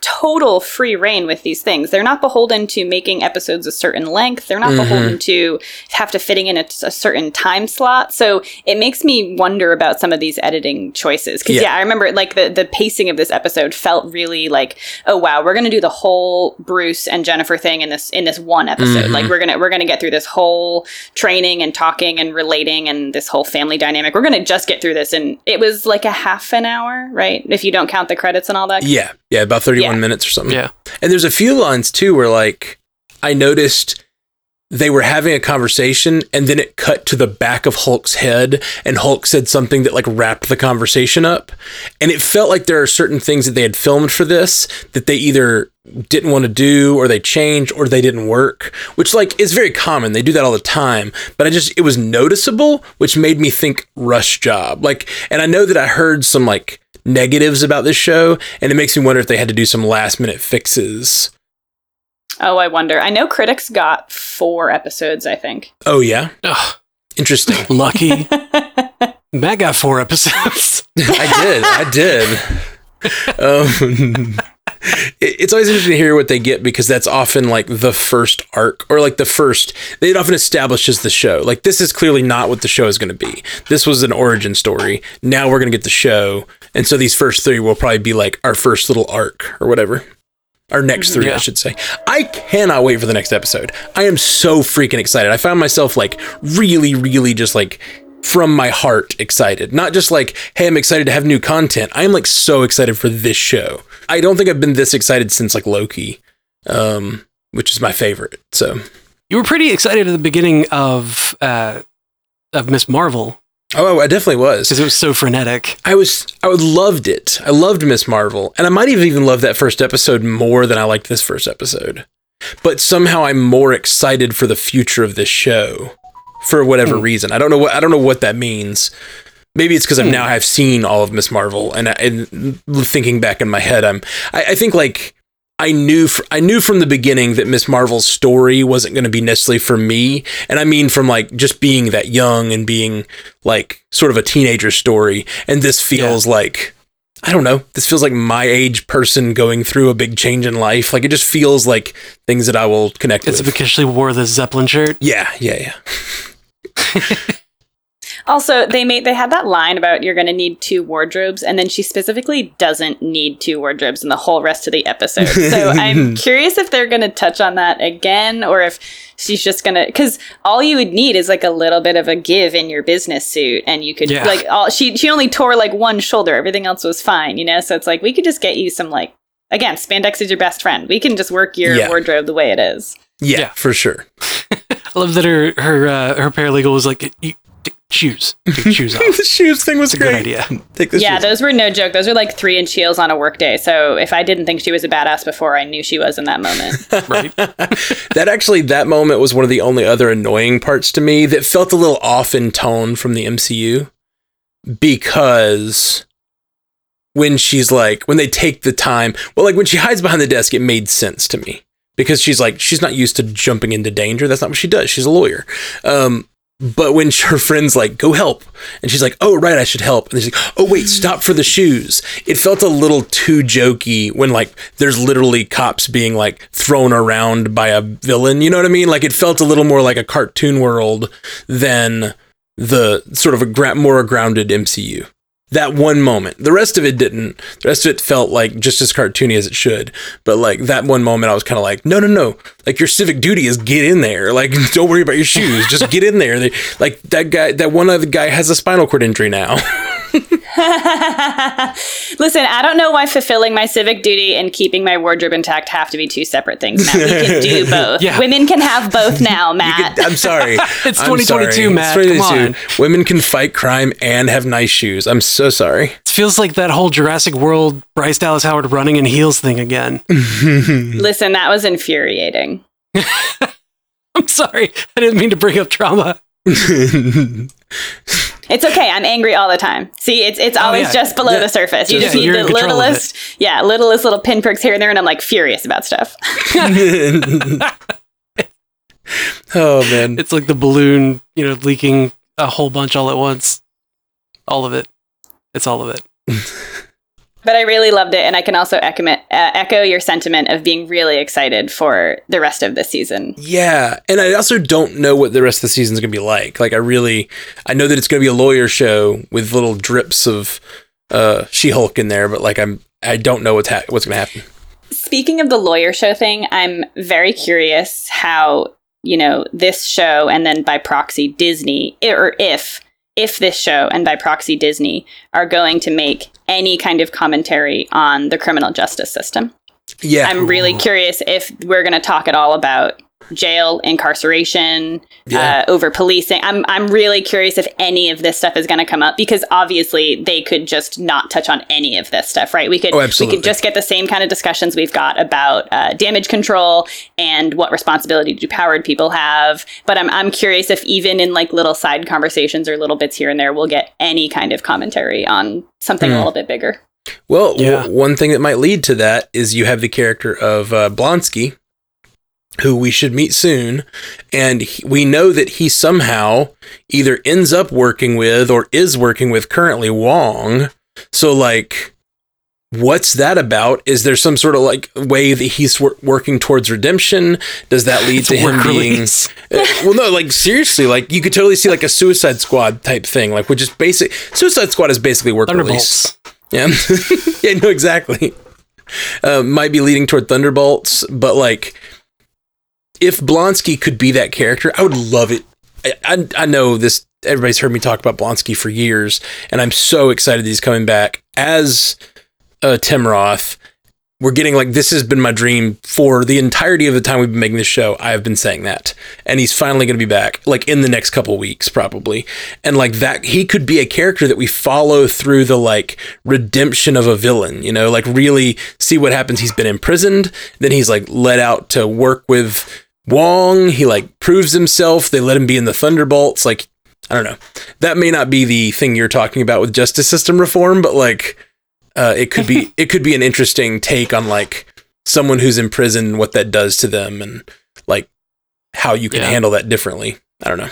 C: total free reign with these things. They're not beholden to making episodes a certain length. They're not mm-hmm. beholden to have to fitting in a, a certain time slot. So it makes me wonder about some of these editing choices. Because
B: Yeah.
C: yeah. I remember like the the pacing of this episode felt really like, oh wow, we're gonna do the whole Bruce and Jennifer thing in this in this one episode. Mm-hmm. Like we're gonna we're gonna get through this whole training and talking and relating and this whole family dynamic. We're gonna just get through this, and it was like a half an hour, right? If you don't count the credits and all that.
B: Yeah. Yeah. About 31
C: Yeah.
B: minutes or something.
A: Yeah.
B: And there's a few lines too where like I noticed they were having a conversation and then it cut to the back of Hulk's head and Hulk said something that like wrapped the conversation up. And it felt like there are certain things that they had filmed for this that they either didn't want to do or they changed or they didn't work, which like is very common. They do that all the time, but I just it was noticeable, which made me think rush job. Like and I know that I heard some like negatives about this show and it makes me wonder if they had to do some last minute fixes.
C: Oh, I wonder. I know critics got four episodes. I think.
B: Oh yeah,
A: Ugh,
B: interesting.
A: lucky. Matt got four episodes.
B: I did. I did. Um, it- it's always interesting to hear what they get because that's often like the first arc or like the first. It often establishes the show. Like this is clearly not what the show is going to be. This was an origin story. Now we're going to get the show, and so these first three will probably be like our first little arc or whatever. Our next three, I should say. I cannot wait for the next episode. I am so freaking excited. I found myself like really, really just like from my heart excited. Not just like, hey, I'm excited to have new content. I am like so excited for this show. I don't think I've been this excited since like Loki, um, which is my favorite. So
A: You were pretty excited at the beginning of uh, of Ms. Marvel
B: Oh, I definitely was.
A: because it was so frenetic.
B: I was I would loved it. I loved Ms. Marvel, and I might have even loved that first episode more than I liked this first episode. But somehow I'm more excited for the future of this show for whatever hmm. reason. I don't know what I don't know what that means. Maybe it's because I've hmm. now have seen all of Ms. Marvel, and, I, and thinking back in my head, I'm I, I think like I knew fr- I knew from the beginning that Ms. Marvel's story wasn't going to be necessarily for me, and I mean from like just being that young and being like sort of a teenager story, and this feels like I don't know. This feels like my age person going through a big change in life. Like it just feels like things that I will connect
A: It's
B: with.
A: because she wore the Zeppelin shirt.
B: yeah, yeah, yeah.
C: Also, they made they had that line about you're going to need two wardrobes, and then she specifically doesn't need two wardrobes in the whole rest of the episode. So I'm curious if they're going to touch on that again, or if she's just going to because all you would need is like a little bit of a give in your business suit, and you could
A: Yeah.
C: like all she she only tore like one shoulder, everything else was fine, you know. So it's like we could just get you some like again, spandex is your best friend. We can just work your
B: Yeah.
C: wardrobe the way it is.
B: Yeah,
A: Yeah.
B: for sure.
A: I love that her her uh, her paralegal was like, "You- take shoes, take shoes off.
B: the shoes thing was
A: It's a good
B: great.
A: idea.
B: Take the
C: yeah,
B: shoes.
C: those were no joke. Those were like three inch heels on a workday. So if I didn't think she was a badass before, I knew she was in that moment.
A: Right?
B: that actually that moment was one of the only other annoying parts to me that felt a little off in tone from the MCU because when she's like when they take the time well like when she hides behind the desk it made sense to me because she's like she's not used to jumping into danger that's not what she does she's a lawyer um but when her friend's like go help and she's like oh right i should help and she's like oh wait stop for the shoes. It felt a little too jokey when like there's literally cops being like thrown around by a villain you know what i mean? Like it felt a little more like a cartoon world than the sort of a gra- more grounded mcu that one moment. The rest of it didn't. The rest of it felt like just as cartoony as it should. But like that one moment, I was kind of like, no, no, no. Like your civic duty is get in there. Like don't worry about your shoes. Just get in there. They, like that guy, that one other guy has a spinal cord injury now.
C: Listen, I don't know why fulfilling my civic duty and keeping my wardrobe intact have to be two separate things. Matt, we can do both.
A: Yeah.
C: Women can have both now, Matt.
B: I'm sorry.
A: It's
B: I'm
A: 2022,
B: sorry.
A: Matt.
B: It's
A: Come
B: 2022. Women can fight crime and have nice shoes. I'm so sorry.
A: It feels like that whole Jurassic World Bryce Dallas Howard running in heels thing again.
C: Listen, that was infuriating.
A: I'm sorry. I didn't mean to bring up trauma.
C: It's okay. I'm angry all the time. See, it's it's oh, always
A: Oh, yeah.
C: just below
A: Yeah.
C: the surface. You
A: Yeah,
C: just need the
A: in control of
C: littlest, yeah, littlest little pinpricks here and there, and I'm like furious about stuff.
B: oh man.
A: It's like the balloon, you know, leaking a whole bunch all at once. All of it. It's all of it.
C: But I really loved it, and I can also echo, uh, echo your sentiment of being really excited for the rest of the season.
B: Yeah, and I also don't know what the rest of the season is gonna be like. Like, I really, I know that it's gonna be a lawyer show with little drips of uh, She-Hulk in there, but like, I'm, I don't know what's ha- what's gonna happen.
C: Speaking of the lawyer show thing, I'm very curious how you know this show and then by proxy Disney, or if if this show and by proxy Disney are going to make any kind of commentary on the criminal justice system.
B: Yeah,
C: I'm really curious if we're going to talk at all about jail, incarceration,
B: Yeah.
C: uh, over policing. I'm I'm really curious if any of this stuff is going to come up because obviously they could just not touch on any of this stuff, right? We could
B: Oh,
C: we could just get the same kind of discussions we've got about uh, damage control and what responsibility do powered people have. But I'm I'm curious if even in like little side conversations or little bits here and there, we'll get any kind of commentary on something a
B: Hmm.
C: little bit bigger.
B: Well, w-
A: Yeah.
B: one thing that might lead to that is you have the character of uh, Blonsky, who we should meet soon, and he, we know that he somehow either ends up working with or is working with currently Wong. So, like, what's that about? Is there some sort of like way that he's wor- working towards redemption? Does that lead to him being? Uh, well, no, like seriously, like you could totally see like a Suicide Squad type thing, like which is basic. Suicide Squad is basically work release. Yeah, yeah, no, exactly. Uh, might be leading toward Thunderbolts, but like, if Blonsky could be that character, I would love it. I, I, I know this. Everybody's heard me talk about Blonsky for years, and I'm so excited he's coming back as uh, Tim Roth. We're getting like this has been my dream for the entirety of the time we've been making this show. I have been saying that, and he's finally going to be back, like in the next couple weeks, probably. And like that, he could be a character that we follow through the like redemption of a villain. You know, like really see what happens. He's been imprisoned, then he's like let out to work with Wong. He like proves himself. They let him be in the Thunderbolts. Like I don't know. That may not be the thing you're talking about with justice system reform, but like uh, it could be it could be an interesting take on like someone who's in prison, what that does to them, and like how you can
A: Yeah.
B: handle that differently. I don't know.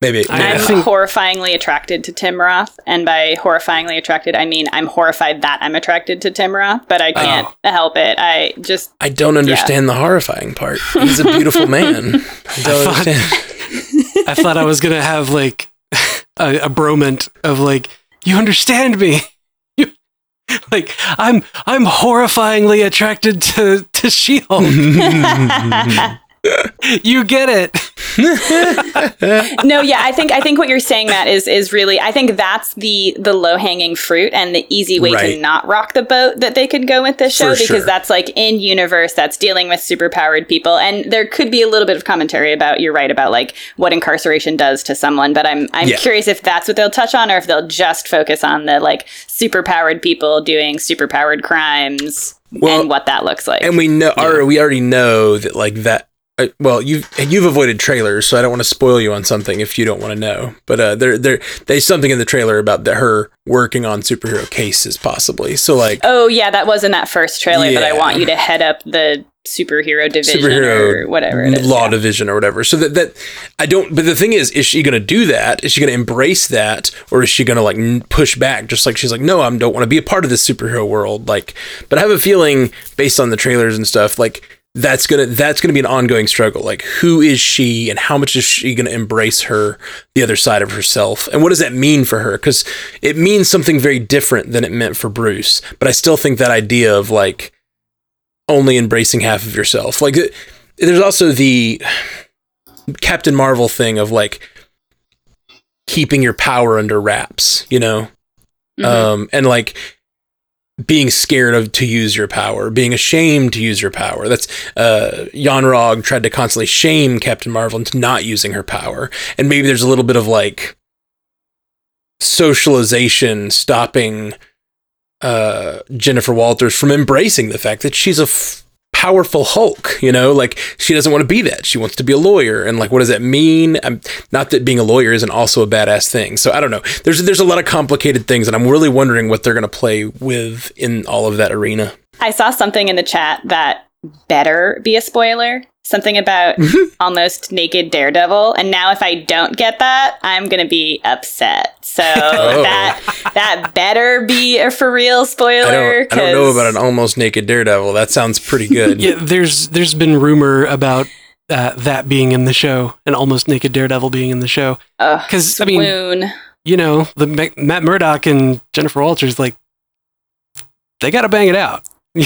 B: Maybe.
A: I-
C: I'm
A: think-
C: horrifyingly attracted to Tim Roth, and by horrifyingly attracted, I mean I'm horrified that I'm attracted to Tim Roth, but I can't
A: Oh.
C: help it. I just
B: I don't understand the horrifying part. He's a beautiful man. I
A: I
B: don't
A: thought-
B: understand.
A: I thought I was gonna have like a, a bromant of like, you understand me. You, like I'm I'm horrifyingly attracted to to She-Hulk. you get it.
C: no, yeah, I think I think what you're saying, Matt, is is really I think that's the the low hanging fruit and the easy way
B: Right.
C: to not rock the boat that they could go with this show
B: For
C: because
B: sure.
C: that's like in universe that's dealing with superpowered people and there could be a little bit of commentary about you're right about like what incarceration does to someone, but I'm I'm
B: Yeah.
C: curious if that's what they'll touch on or if they'll just focus on the like superpowered people doing superpowered crimes
B: Well,
C: and what that looks like.
B: and we know, or we already know that like that. Uh, well, you've you've avoided trailers, so I don't want to spoil you on something if you don't want to know. But uh, there there there's something in the trailer about the, her working on superhero cases, possibly. So like
C: Oh yeah, that was in that first trailer But I want you to head up the superhero division
B: superhero
C: or whatever it is.
B: law
C: yeah.
B: division or whatever. So that that I don't. But the thing is, is she going to do that? Is she going to embrace that, or is she going to like push back? Just like she's like, no, I don't want to be a part of this superhero world. Like, but I have a feeling based on the trailers and stuff, like that's gonna that's gonna be an ongoing struggle. Like, who is she, and how much is she going to embrace her, the other side of herself, and what does that mean for her? Because it means something very different than it meant for Bruce. But I still think that idea of like only embracing half of yourself. Like it- there's also the Captain Marvel thing of like keeping your power under wraps, you know?
C: Mhm.
B: Um and like being scared of to use your power, being ashamed to use your power. That's uh Yon-Rogg tried to constantly shame Captain Marvel into not using her power. And maybe there's a little bit of like socialization stopping uh, Jennifer Walters from embracing the fact that she's a f- powerful Hulk. You know, like she doesn't want to be that. She wants to be a lawyer, and like, what does that mean? Um not that being a lawyer isn't also a badass thing. So I don't know. There's there's a lot of complicated things, and I'm really wondering what they're gonna play with in all of that arena.
C: I saw something in the chat that better be a spoiler. Something about almost naked Daredevil, and now if I don't get that, I'm gonna be upset. So
B: Oh.
C: that that better be a for real
B: I
C: spoiler.
B: don't I don't know about an almost naked Daredevil. That sounds pretty good.
A: Yeah, there's there's been rumor about uh, that being in the show and almost naked Daredevil being in the show
C: Ugh,
A: because I mean you know the Ma- Matt Murdock and Jennifer Walters like they got to bang it out.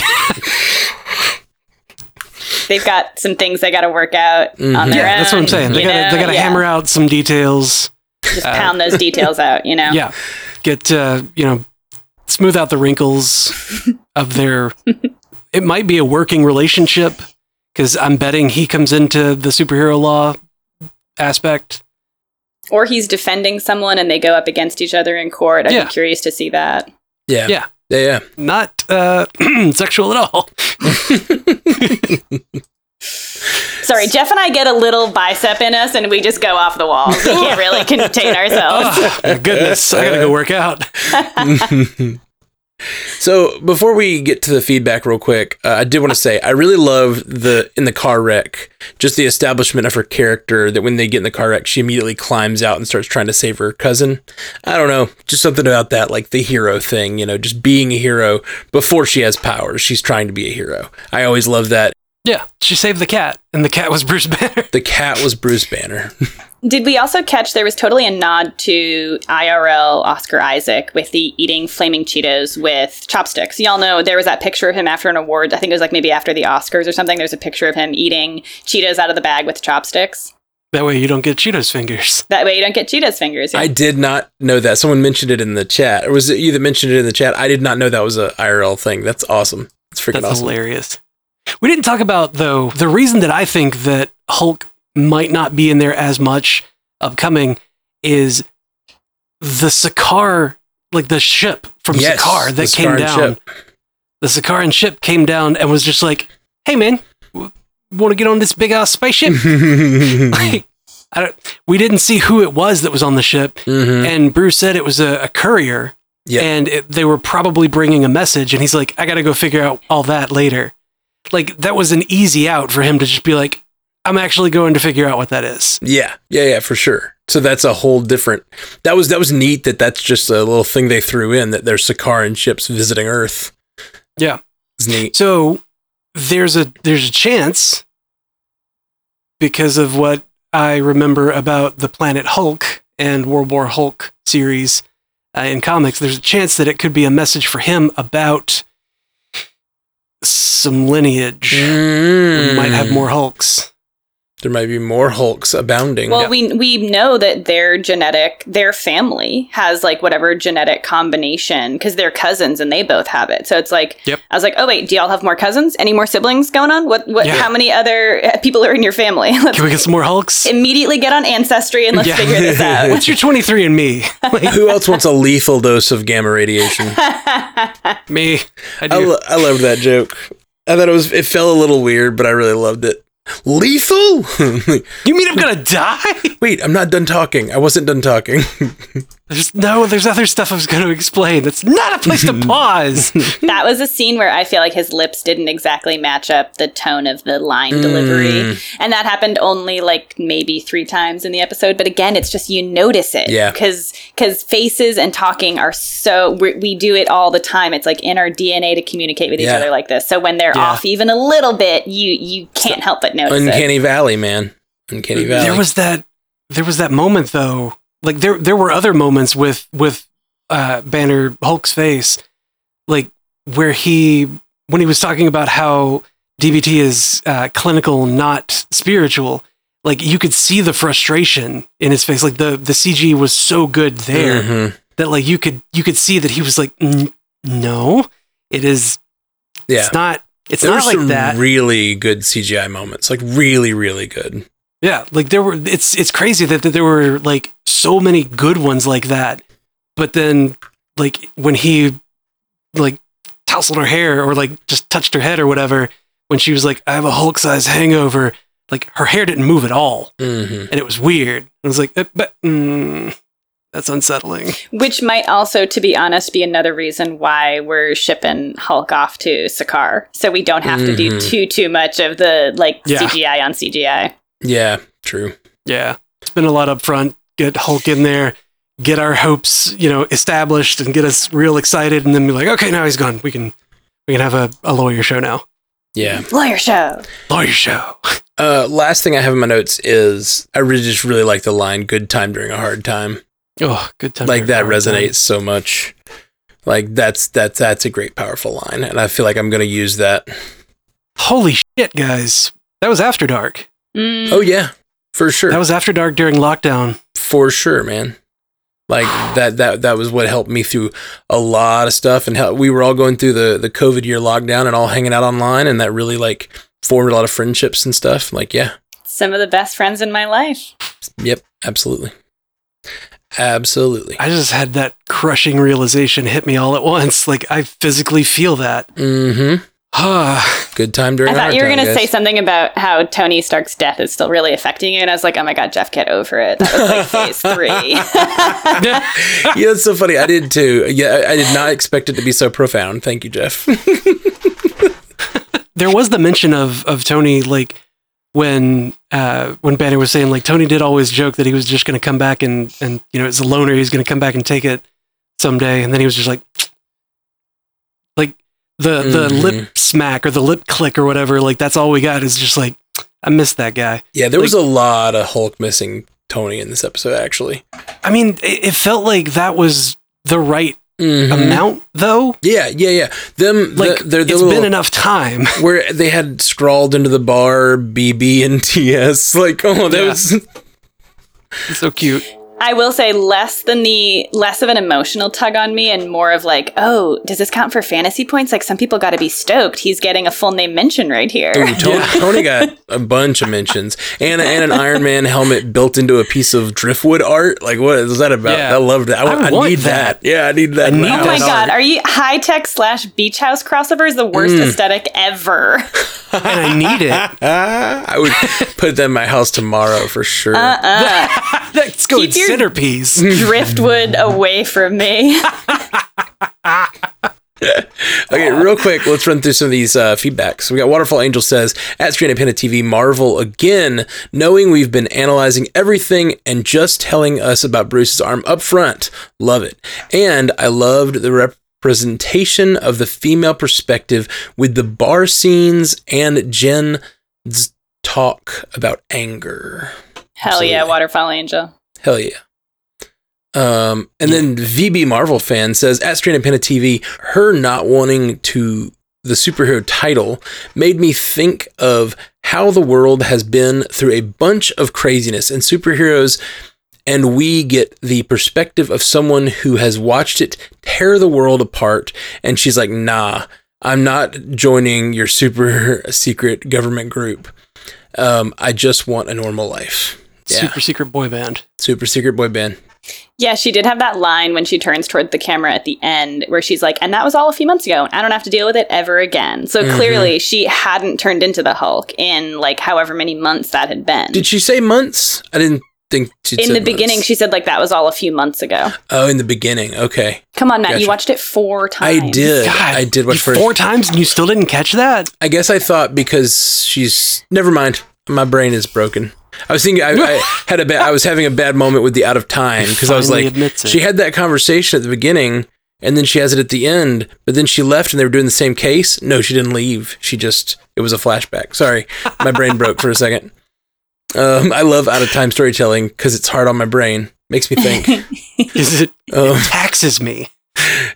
C: they've got some things they got to work out
B: Mhm.
C: on their
A: yeah,
C: own.
A: that's what I'm saying. They got to they got to
C: Yeah.
A: hammer out some details.
C: just
A: uh,
C: pound those details out. You know.
A: Yeah, get uh, you know smooth out the wrinkles of their. It might be a working relationship because I'm betting he comes into the superhero law aspect.
C: Or he's defending someone and they go up against each other in court. I'd
A: Yeah.
C: be curious to see that.
B: yeah.
A: Yeah.
B: Yeah. Yeah.
A: Not uh, sexual at all.
C: Sorry, Jeff and I get a little bicep in us and we just go off the walls. We can't really contain ourselves.
A: Oh, goodness, I gotta go work out.
B: So before we get to the feedback real quick, uh, I did want to say I really love the in the car wreck, just the establishment of her character that when they get in the car wreck, she immediately climbs out and starts trying to save her cousin. I don't know, just something about that, like the hero thing, you know, just being a hero before she has powers. She's trying to be a hero. I always love that.
A: Yeah, she saved the cat, and the cat was Bruce Banner.
B: The cat was Bruce Banner.
C: Did we also catch there was totally a nod to IRL Oscar Isaac with the eating flaming Cheetos with chopsticks? Y'all know there was that picture of him after an award. I think it was like maybe after the Oscars or something. There's a picture of him eating Cheetos out of the bag with chopsticks.
A: That way you don't get Cheetos fingers.
C: That way you don't get Cheetos fingers.
B: I did not know that. Someone mentioned it in the chat, or was it you that mentioned it in the chat? I did not know that was a IRL thing. That's awesome. That's freaking
A: That's
B: awesome.
A: hilarious. We didn't talk about though the reason that I think that Hulk might not be in there as much upcoming is the Sakaar, like the ship from
B: Yes,
A: Sakaar that came
B: Sakaran
A: down.
B: ship.
A: The Sakaran ship came down and was just like, "Hey man, want to get on this big ass spaceship?" like, I don't, we didn't see who it was that was on the ship,
B: Mhm.
A: and Bruce said it was a, a courier,
B: Yeah.
A: and it, they were probably bringing a message. And he's like, "I got to go figure out all that later." Like that was an easy out for him to just be like, "I'm actually going to figure out what that is."
B: Yeah, yeah, yeah, for sure. So that's a whole different. That was that was neat. That that's just a little thing they threw in. That there's Sakaran ships visiting Earth.
A: Yeah.
B: It's neat.
A: So there's a there's a chance because of what I remember about the Planet Hulk and World War Hulk series uh, in comics. There's a chance that it could be a message for him about some lineage. We might have
B: Mm.
A: more Hulks.
B: There might be more Hulks abounding.
C: Well, we we know that their genetic, their family has like whatever genetic combination because they're cousins and they both have it. So it's like,
A: Yep.
C: I was like, oh wait, do y'all have more cousins? Any more siblings going on? What what?
A: Yeah.
C: How many other uh, people are in your family? Let's
A: Can we get some more Hulks?
C: immediately get on ancestry and let's
A: Yeah.
C: figure this out.
A: What's your 23 and me? Like,
B: Who else wants a lethal dose of gamma radiation?
A: me. I
B: I,
A: do.
B: lo- I loved that joke. I thought it was it felt a little weird, but I really loved it. Lethal?
A: you mean I'm gonna die?
B: Wait, I'm not done talking. I wasn't done talking.
A: There's no. There's other stuff I was going to explain. That's not a place to pause.
C: that was a scene where I feel like his lips didn't exactly match up the tone of the line
B: Mm.
C: delivery. And that happened only like maybe three times in the episode. But again, it's just you notice it.
B: Yeah.
C: Because cause faces and talking are so, we we do it all the time. It's like in our DNA to communicate with each
B: Yeah.
C: other like this. So when they're
A: Yeah.
C: off even a little bit, you you can't help but notice it.
B: Uncanny Valley, man. Uncanny Valley.
A: There was that. There was that moment though. Like there, there were other moments with with uh, Banner Hulk's face, like where he when he was talking about how DBT is uh, clinical, not spiritual. Like you could see the frustration in his face. Like the the CG was so good there
B: Mhm.
A: that like you could you could see that he was like, "N- no, it is.
B: Yeah.
A: It's not. It's
B: there
A: not like
B: some
A: that.
B: really good CGI moments. Like really, really good.
A: Yeah, like there were it's it's crazy that, that there were like so many good ones like that. But then like when he like tousled her hair or like just touched her head or whatever, when she was like, I have a Hulk size hangover, like her hair didn't move at all.
B: hmm
A: And it was weird. I was like, "Uh, but mm, that's unsettling.
C: Which might also, to be honest, be another reason why we're shipping Hulk off to Sakaar. So we don't have to do
B: Mhm.
C: too, too much of the like
A: Yeah.
C: CGI on CGI.
B: Yeah, true.
A: Yeah. it's been a lot up front, get Hulk in there, get our hopes, you know, established and get us real excited and then be like, okay, now he's gone. We can we can have a, a lawyer show now.
B: Yeah.
C: Lawyer show.
A: Lawyer show.
B: Uh, last thing I have in my notes is I really just really like the line "Good time during a hard time."
A: Oh, good time.
B: like that
A: Hard time.
B: resonates so much. Like that's that's that's a great powerful line, and I feel like I'm gonna use that.
A: Holy shit, guys. That was After Dark.
C: Mm.
B: Oh yeah, for sure,
A: That was After Dark during lockdown.
B: For sure, man. Like that that that was what helped me through a lot of stuff, and how we were all going through the the COVID year lockdown and all hanging out online, and that really like formed a lot of friendships and stuff. Like yeah,
C: Some of the best friends in my life.
B: yep, absolutely, absolutely.
A: I just had that crushing realization hit me all at once. Like I physically feel that.
B: Mm-hmm.
A: Ah,
B: Good time during.
C: I thought you were going to say something about how Tony Stark's death is still really affecting you. And I was like, oh my God, Jeff, get over it. That was like phase three.
B: yeah, it's so funny. I did too. Yeah, I I did not expect it to be so profound. Thank you, Jeff.
A: there was the mention of of Tony like when uh when Banner was saying like Tony did always joke that he was just going to come back and and you know as a loner he's going to come back and take it someday and then he was just like like the the
B: Mhm.
A: lip smack or the lip click or whatever like that's all we got is just like I missed that guy.
B: Yeah, there was a lot of Hulk missing Tony in this episode, actually.
A: I mean it, it felt like that was the right
B: Mhm.
A: amount though.
B: Yeah, yeah, yeah. Them
A: Like
B: the, they're the
A: it's
B: little
A: been enough time.
B: where they had scrawled into the bar BB and TS. Like, oh, that
A: Yeah.
B: was
A: so cute.
C: I will say less than the less of an emotional tug on me and more of like, oh, does this count for fantasy points? Like some people got to be stoked. He's getting a full name mention right here.
B: Ooh, Tony, Tony got a bunch of mentions and and an Iron Man helmet built into a piece of driftwood art. Like, what is that about?
A: Yeah.
B: I loved it. I,
A: I
B: I
A: want
B: need
A: that.
B: that. Yeah, I need that.
A: I need
C: Oh my
A: that
B: house.
C: god, are you high tech slash beach house crossover is the worst
B: Mm.
C: aesthetic ever.
A: And I need it.
B: I would put that in my house tomorrow for sure.
C: Uh-uh.
A: Let's go
C: Keep your-
A: centerpiece.
C: Driftwood away from me.
B: Okay, real quick, let's run through some of these uh, feedbacks. We got Waterfall Angel says at Stranded Panda TV, Marvel again, knowing we've been analyzing everything and just telling us about Bruce's arm up front. Love it, and I loved the representation of the female perspective with the bar scenes and Jen's talk about anger.
C: Hell yeah, Waterfall Angel.
B: Hell yeah. Um, and then VB Marvel fan says at Stranded Panda TV, her not wanting to the superhero title made me think of how the world has been through a bunch of craziness and superheroes and we get the perspective of someone who has watched it tear the world apart and she's like nah i'm not joining your super secret government group um, i just want a normal life yeah
A: Super secret boy band.
B: super secret boy band
C: Yeah, she did have that line when she turns toward the camera at the end where she's like, and that was all a few months ago. and I don't have to deal with it ever again. So
B: Mhm.
C: clearly she hadn't turned into the Hulk in like however many months that had been.
B: Did she say months? I didn't think she
C: in the beginning, she said like that was all a few months ago.
B: Oh, in the beginning. Okay,
C: Come on, Matt,
B: Gotcha.
C: you watched it four times.
B: I did.
A: God,
B: I did watch
A: you
B: first.
A: four times and you still didn't catch that.
B: I guess I thought because she's never mind. My brain is broken. I was thinking I, I had a bad. I was having a bad moment with the out of time because I was like, she had that conversation at the beginning, and then she has it at the end. But then she left, and they were doing the same case. No, she didn't leave. She just it was a flashback. Sorry, my brain broke for a second. Um, I love out of time storytelling because it's hard on my brain. Makes me think.
A: Because it
B: Um,
A: taxes me.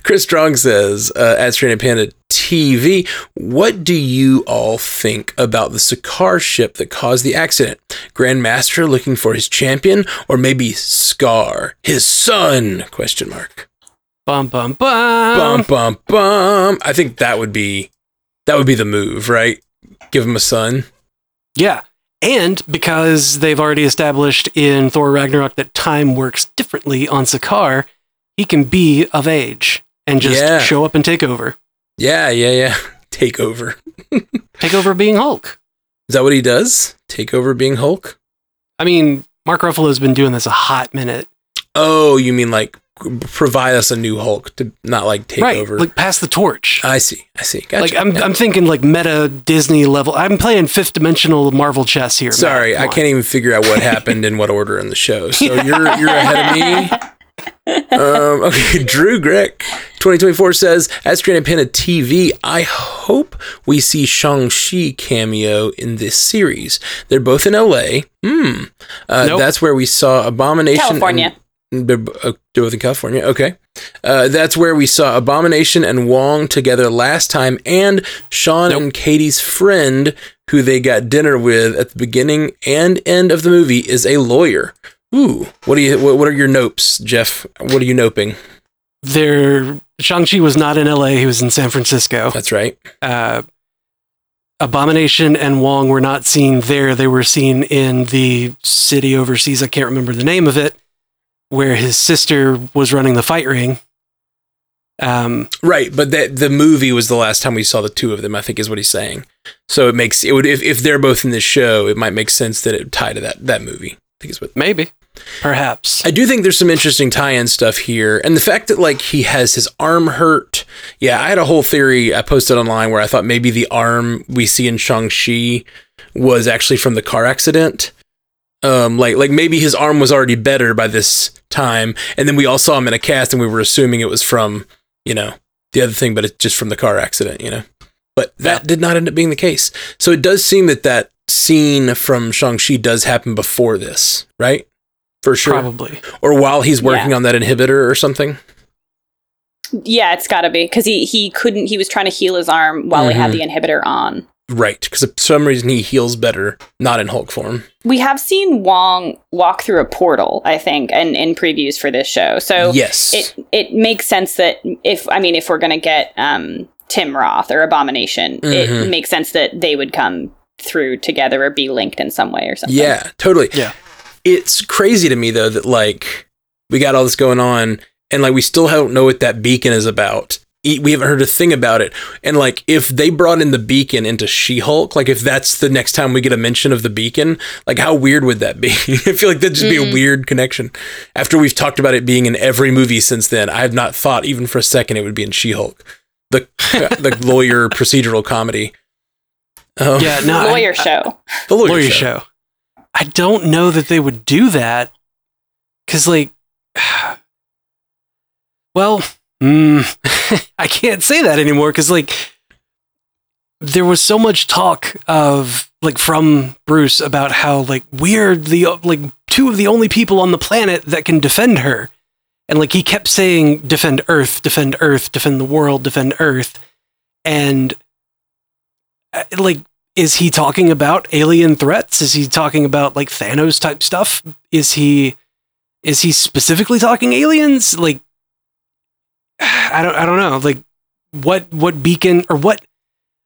B: Chris Strong says uh, at Stranded Panda TV, what do you all think about the Sakaar ship that caused the accident? Grandmaster looking for his champion, or maybe Skaar, his son? Question mark.
A: Bum bum bum.
B: Bum bum bum. I think that would be that would be the move, right? Give him a son.
A: Yeah. And because they've already established in Thor Ragnarok that time works differently on Sakaar, he can be of age and just
B: Yeah.
A: show up and take over.
B: Yeah, yeah, yeah. Take over.
A: Take over being Hulk.
B: Is that what he does? Take over being Hulk?
A: I mean, Mark Ruffalo's been doing this a hot minute.
B: Oh, you mean like provide us a new Hulk to not like take
A: right.
B: over?
A: Like pass the torch.
B: I see. I see. Gotcha.
A: like I'm,
B: Yeah.
A: I'm thinking like meta Disney level. I'm playing fifth dimensional Marvel chess here.
B: Sorry, I can't even figure out what happened in what order in the show. So you're you're ahead of me. Um, okay, Drew Greck, 2024 says, at Stranded Panda TV, I hope we see Shang-Chi cameo in this series. They're both in LA. Hmm. Uh,
A: Nope.
B: That's where we saw Abomination. and-
C: California.
B: they're uh, they're both in California. Okay. Uh, that's where we saw Abomination and Wong together last time, and Shaun
A: Nope.
B: and Katy's friend, who they got dinner with at the beginning and end of the movie, is a lawyer. Ooh, what do you? What, are your nopes, Jeff? What are you noping?
A: There, Shang-Chi was not in LA, he was in San Francisco.
B: That's right.
A: Uh, Abomination and Wong were not seen there. They were seen in the city overseas. I can't remember the name of it, where his sister was running the fight ring. Um,
B: Right, but that the movie was the last time we saw the two of them. I think is what he's saying. So it makes it would if, if they're both in this show, it might make sense that it would tie to that that movie. I think is what
A: maybe, perhaps.
B: I do think there's some interesting tie-in stuff here, and the fact that like he has his arm hurt. Yeah, I had a whole theory I posted online where I thought maybe the arm we see in Shang Chi was actually from the car accident. Um, like like maybe his arm was already better by this time, and then we all saw him in a cast, and we were assuming it was from you know the other thing, but it's just from the car accident, you know. But that did not end up being the case. So it does seem that that scene from Shang Chi does happen before this, right? For sure
A: Probably.
B: or while he's working
C: Yeah.
B: on that inhibitor or something.
C: Yeah, it's got to be because he he couldn't. He was trying to heal his arm while he had
B: Mhm.
C: the inhibitor on.
B: Right, because for some reason he heals better, not in Hulk form.
C: We have seen Wong walk through a portal, I think, and in previews for this show. So
B: yes,
C: it it makes sense that if I mean if we're gonna get um Tim Roth or Abomination,
B: Mhm.
C: it makes sense that they would come through together or be linked in some way or something.
B: yeah, totally.
A: Yeah.
B: It's crazy to me though that like we got all this going on, and like we still don't know what that beacon is about. E- We haven't heard a thing about it, and like if they brought in the beacon into She-Hulk, like if that's the next time we get a mention of the beacon, like how weird would that be? I feel like that'd just be a
C: Mhm.
B: weird connection. After we've talked about it being in every movie since then, I have not thought even for a second it would be in She-Hulk. the the lawyer procedural comedy. Um,
A: Yeah, no, I-
C: lawyer
A: I-
C: show.
B: the lawyer,
A: lawyer,
B: show.
A: show. I don't know that they would do that because, like, well, mm, I can't say that anymore because, like, there was so much talk of like from Bruce about how like we're the like two of the only people on the planet that can defend her, and like he kept saying defend Earth, defend Earth, defend the world, defend Earth, and uh, like is he talking about alien threats? Is he talking about like Thanos type stuff? Is he is he specifically talking aliens? Like I don't I don't know. Like what what beacon or what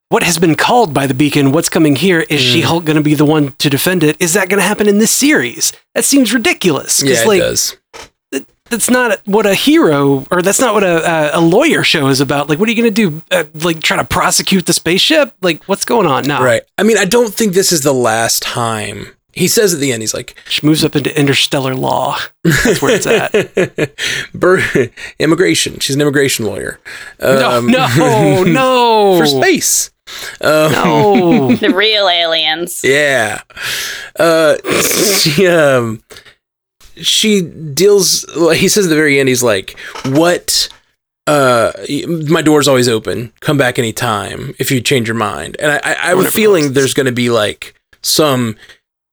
A: what has been called by the beacon? What's coming here? Is
B: Mm.
A: She-Hulk going to be the one to defend it? Is that going to happen in this series? That seems ridiculous.
B: Yeah, it
A: like
B: does.
A: That's not what a hero or that's not what a, a, a lawyer show is about. Like, what are you going to do? Uh, like, try to prosecute the spaceship? Like, what's going on? now?
B: Right. I mean, I don't think this is the last time. He says at the end, he's like,
A: She moves up into interstellar law. That's where it's at.
B: Bur- immigration. She's an immigration lawyer.
A: no,
B: Um,
A: no, no.
B: for space. Um,
A: No.
C: The real aliens.
B: Yeah. Uh, she, um, she deals, he says at the very end, he's like, what, uh, my door's always open. Come back anytime if you change your mind. And I, I, I have a feeling
A: closes.
B: there's going to be like some,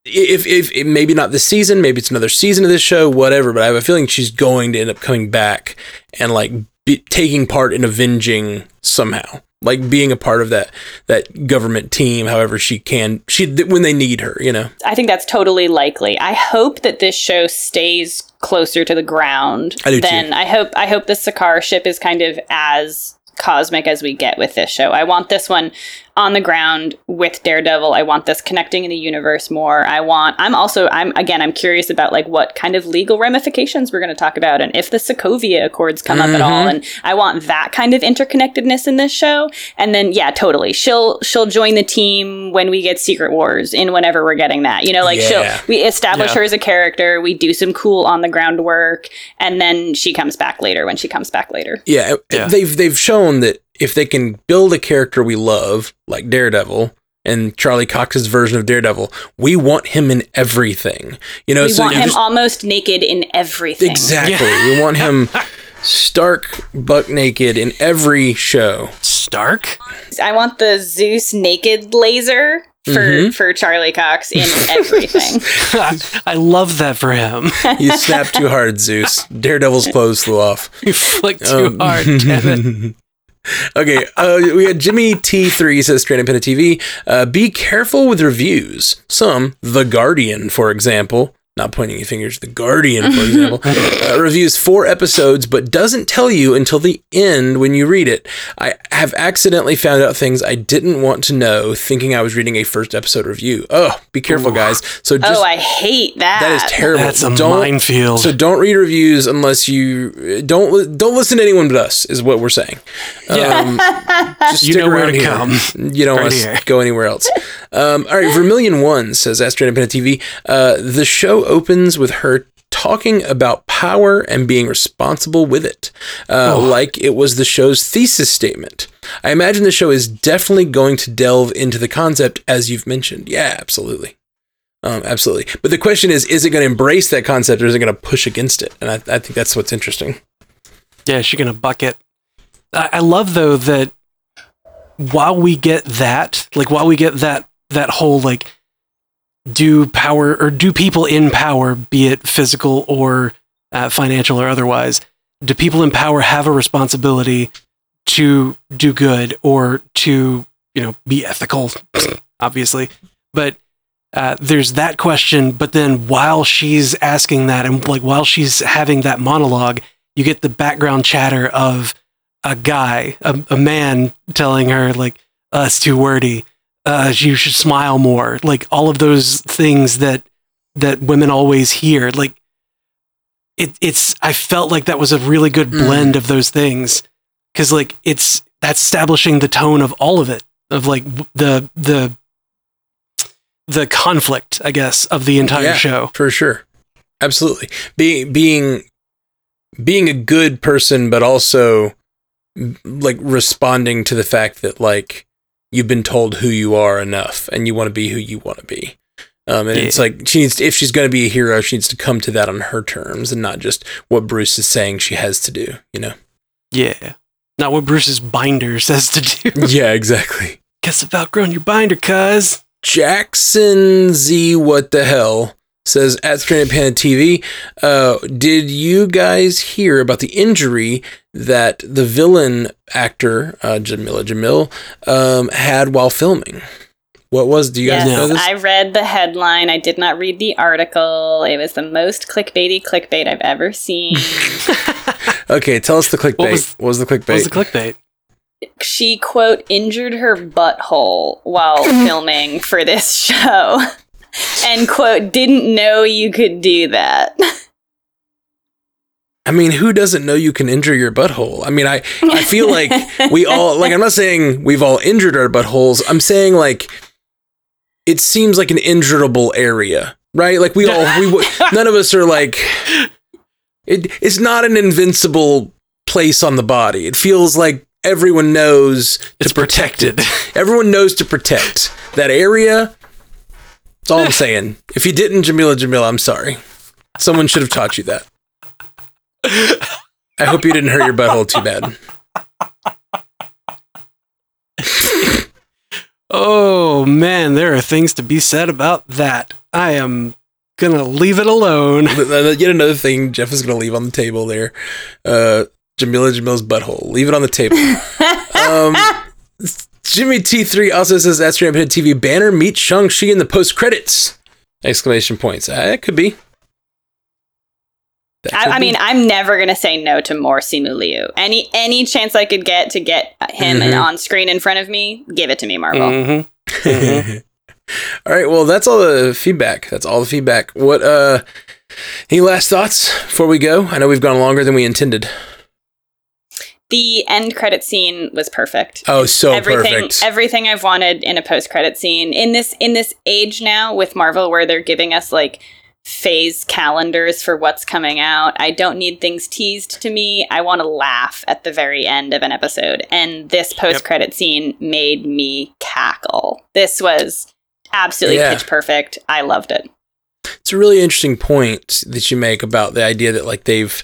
B: if, if, if maybe not this season, maybe it's another season of this show, whatever, but I have a feeling she's going to end up coming back and like be, taking part in avenging somehow. Like being a part of that that government team, however she can, she when they need her, you know.
C: I think that's totally likely. I hope that this show stays closer to the ground.
B: I do too.
C: Then I hope I hope the Sakaar ship is kind of as cosmic as we get with this show. I want this one on the ground with Daredevil. I want this connecting in the universe more. I want I'm also I'm again I'm curious about like what kind of legal ramifications we're going to talk about and if the Sokovia Accords come up at all mm-hmm. and I want that kind of interconnectedness in this show. And then yeah, totally. She'll she'll join the team when we get Secret Wars in whenever we're getting that. You know, like
B: Yeah.
C: she'll we establish
A: Yeah.
C: her as a character, we do some cool on the ground work, and then she comes back later when she comes back later.
B: Yeah,
A: Yeah.
B: they've they've shown that if they can build a character we love, like Daredevil and Charlie Cox's version of Daredevil, we want him in everything. You know,
C: we
B: so
C: want him
B: just-
C: almost naked in everything.
B: exactly. We want him stark buck naked in every show.
A: Stark?
C: I want the Zeus naked laser for
B: Mhm.
C: for Charlie Cox in everything.
A: I love that for him.
B: You snapped too hard, Zeus. Daredevil's clothes flew off.
A: you flick too
B: Um,
A: hard, damn it.
B: Okay, uh, we had Jimmy T3 says Stranded Panda TV. Uh, be careful with reviews. Some, The Guardian, for example, not pointing your fingers, The Guardian, for example, uh, reviews four episodes but doesn't tell you until the end when you read it. I have accidentally found out things I didn't want to know thinking I was reading a first episode review. Oh, be careful, guys. So just.
C: oh, I hate that.
B: that is terrible.
A: That's a
B: Don't-
A: minefield.
B: So don't read reviews unless you don't don't listen to anyone but us is what we're saying. Um, just
A: You
B: stick
A: know where
B: around
A: to
B: here.
A: come.
B: You don't
A: Right
B: want to go anywhere else. Um, all right, Vermilion One says at Stranded Panda TV. Uh, the show opens with her talking about power and being responsible with it, uh,
A: Oh.
B: like it was the show's thesis statement. I imagine the show is definitely going to delve into the concept as you've mentioned. Yeah, absolutely. Um, absolutely. But the question is, is it going to embrace that concept or is it going to push against it? And I, I think that's what's interesting.
A: Yeah, she's gonna bucket. I, I love though that while we get that, like while we get that that whole like do power or do people in power, be it physical or uh, financial or otherwise, do people in power have a responsibility to do good or to you know be ethical? Obviously, but uh, there's that question. But then while she's asking that and like while she's having that monologue, you get the background chatter of a guy, a, a man telling her like, uh, "It's too wordy. Uh, you should smile more." Like all of those things that that women always hear. Like it, it's. I felt like that was a really good
B: Mm.
A: blend of those things because like it's that's establishing the tone of all of it of like the the the conflict, I guess, of the entire
B: Yeah.
A: show.
B: For sure. Absolutely. Being being being a good person, but also like responding to the fact that like you've been told who you are enough and you want to be who you want to be. Um, and it's like she needs, to, if she's going to be a hero, she needs to come to that on her terms and not just what Bruce is saying she has to do. You know?
A: Yeah. Not what Bruce's binder says to do.
B: yeah, exactly.
A: Guess I've outgrown your binder, cuz.
B: Jackson Z, what the hell? Says at Stranded Panda TV. Uh, did you guys hear about the injury that the villain actor uh, Jameela Jamil um, had while filming? What was? Do you guys know this?
C: I read the headline. I did not read the article. It was the most clickbaity clickbait I've ever seen.
B: okay, tell us the clickbait.
A: What
B: What
A: was-
B: was, the clickbait?
A: What was the clickbait?
C: she quote injured her butthole while filming for this show and quote didn't know you could do that
B: I mean, who doesn't know you can injure your butthole? I mean, I I feel like we all like I'm not saying we've all injured our buttholes. I'm saying like it seems like an injurable area, right? Like we all we none of us are like it it's not an invincible place on the body. It feels like everyone knows to
A: It's
B: protect it.
A: protected.
B: Everyone knows to protect that area. That's all I'm saying. If you didn't, Jameela Jamil, I'm sorry. Someone should have taught you that. I hope you didn't hurt your butthole too bad.
A: oh man, there are things to be said about that. I am gonna leave it alone.
B: Yet another thing Jeff is going to leave on the table there. Uh, Jameela Jamil's butthole. Leave it on the table. Um, Jimmy T3 also says that's Rampant TV banner meet Shang-Chi in the post credits. Exclamation points. Uh, it could be.
C: I, I mean i'm never gonna say no to more simu liu any any chance i could get to get him
B: Mhm.
C: on screen in front of me give it to me marvel
A: Mhm. Mhm.
B: all right. Well, that's all the feedback. That's all the feedback. What? Uh, any last thoughts before we go? I know we've gone longer than we intended.
C: The end credit scene was perfect
B: Oh, so
C: everything
B: perfect.
C: everything I've wanted in a post credit scene in this in this age now with Marvel where they're giving us like phase calendars for what's coming out. I don't need things teased to me. I want to laugh at the very end of an episode and this post credit scene made me cackle. This was absolutely
B: Yeah.
C: pitch perfect. I loved it.
B: it's a really interesting point that you make about the idea that like they've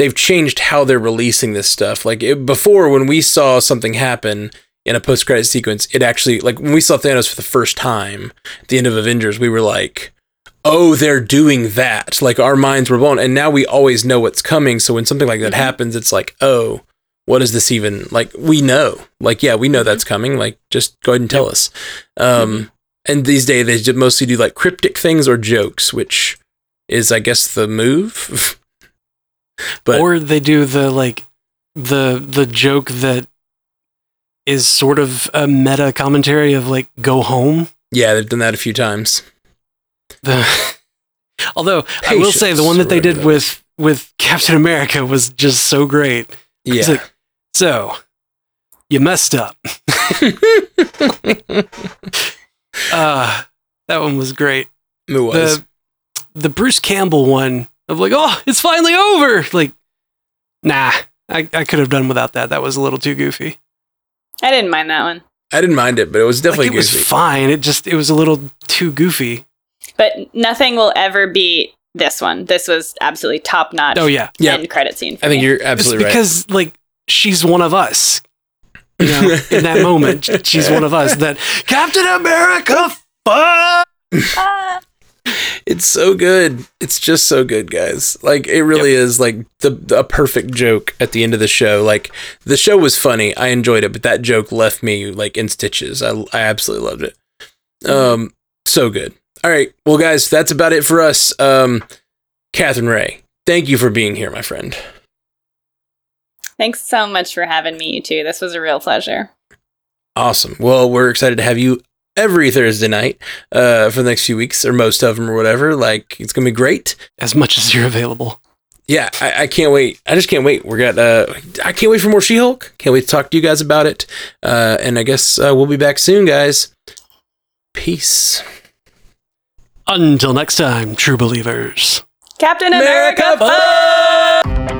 B: they've changed how they're releasing this stuff. Like it, before when we saw something happen in a post-credit sequence it actually like when we saw thanos for the first time at the end of avengers we were like oh they're doing that. Like our minds were blown. And now we always know what's coming. So when something like that
C: Mhm.
B: happens it's like oh what is this even? Like we know. Like yeah we know that's coming. Like just go ahead and tell us. Um and these days they mostly do like cryptic things or jokes which is i guess the move but
A: or they do the like the the joke that is sort of a meta commentary of like go home.
B: yeah they've done that a few times
A: The although I will say the one that they did
B: Patience,
A: with with Captain America was just so great.
B: yeah
A: like, so you messed up. Uh that one was great.
B: it was
A: The the Bruce Campbell one of like, oh, it's finally over. Like, nah, I, I could have done without that. That was a little too goofy.
C: I didn't mind that one.
B: i didn't mind it but it was definitely
A: like, it was
B: goofy.
A: fine. It just it was a little too goofy.
C: But nothing will ever beat this one. This was absolutely top notch.
A: Oh yeah,
B: Yeah.
C: End credit scene. For
B: i think
C: me.
B: you're
A: Just
B: absolutely right
A: because like she's one of us. You know, in that moment, she's one of us. That Captain America. Fuck.
C: Ah.
B: It's so good. It's just so good guys. Like it really is like the a perfect joke at the end of the show. Like the show was funny. I enjoyed it but that joke left me like in stitches. I, I absolutely loved it. Um so good. All right. Well guys that's about it for us. Um catherine ray thank you for being here my friend.
C: Thanks so much for having me, you two. This was a real pleasure.
B: Awesome. Well, we're excited to have you every Thursday night uh, for the next few weeks, or most of them, or whatever. Like, it's gonna be great.
A: As much as you're available.
B: Yeah, I, I can't wait. I just can't wait. We're got. Uh, I can't wait for more She-Hulk. Can't wait to talk to you guys about it. Uh, and I guess uh, we'll be back soon, guys. Peace.
A: Until next time, true believers.
C: Captain America.
B: America,
C: fuck!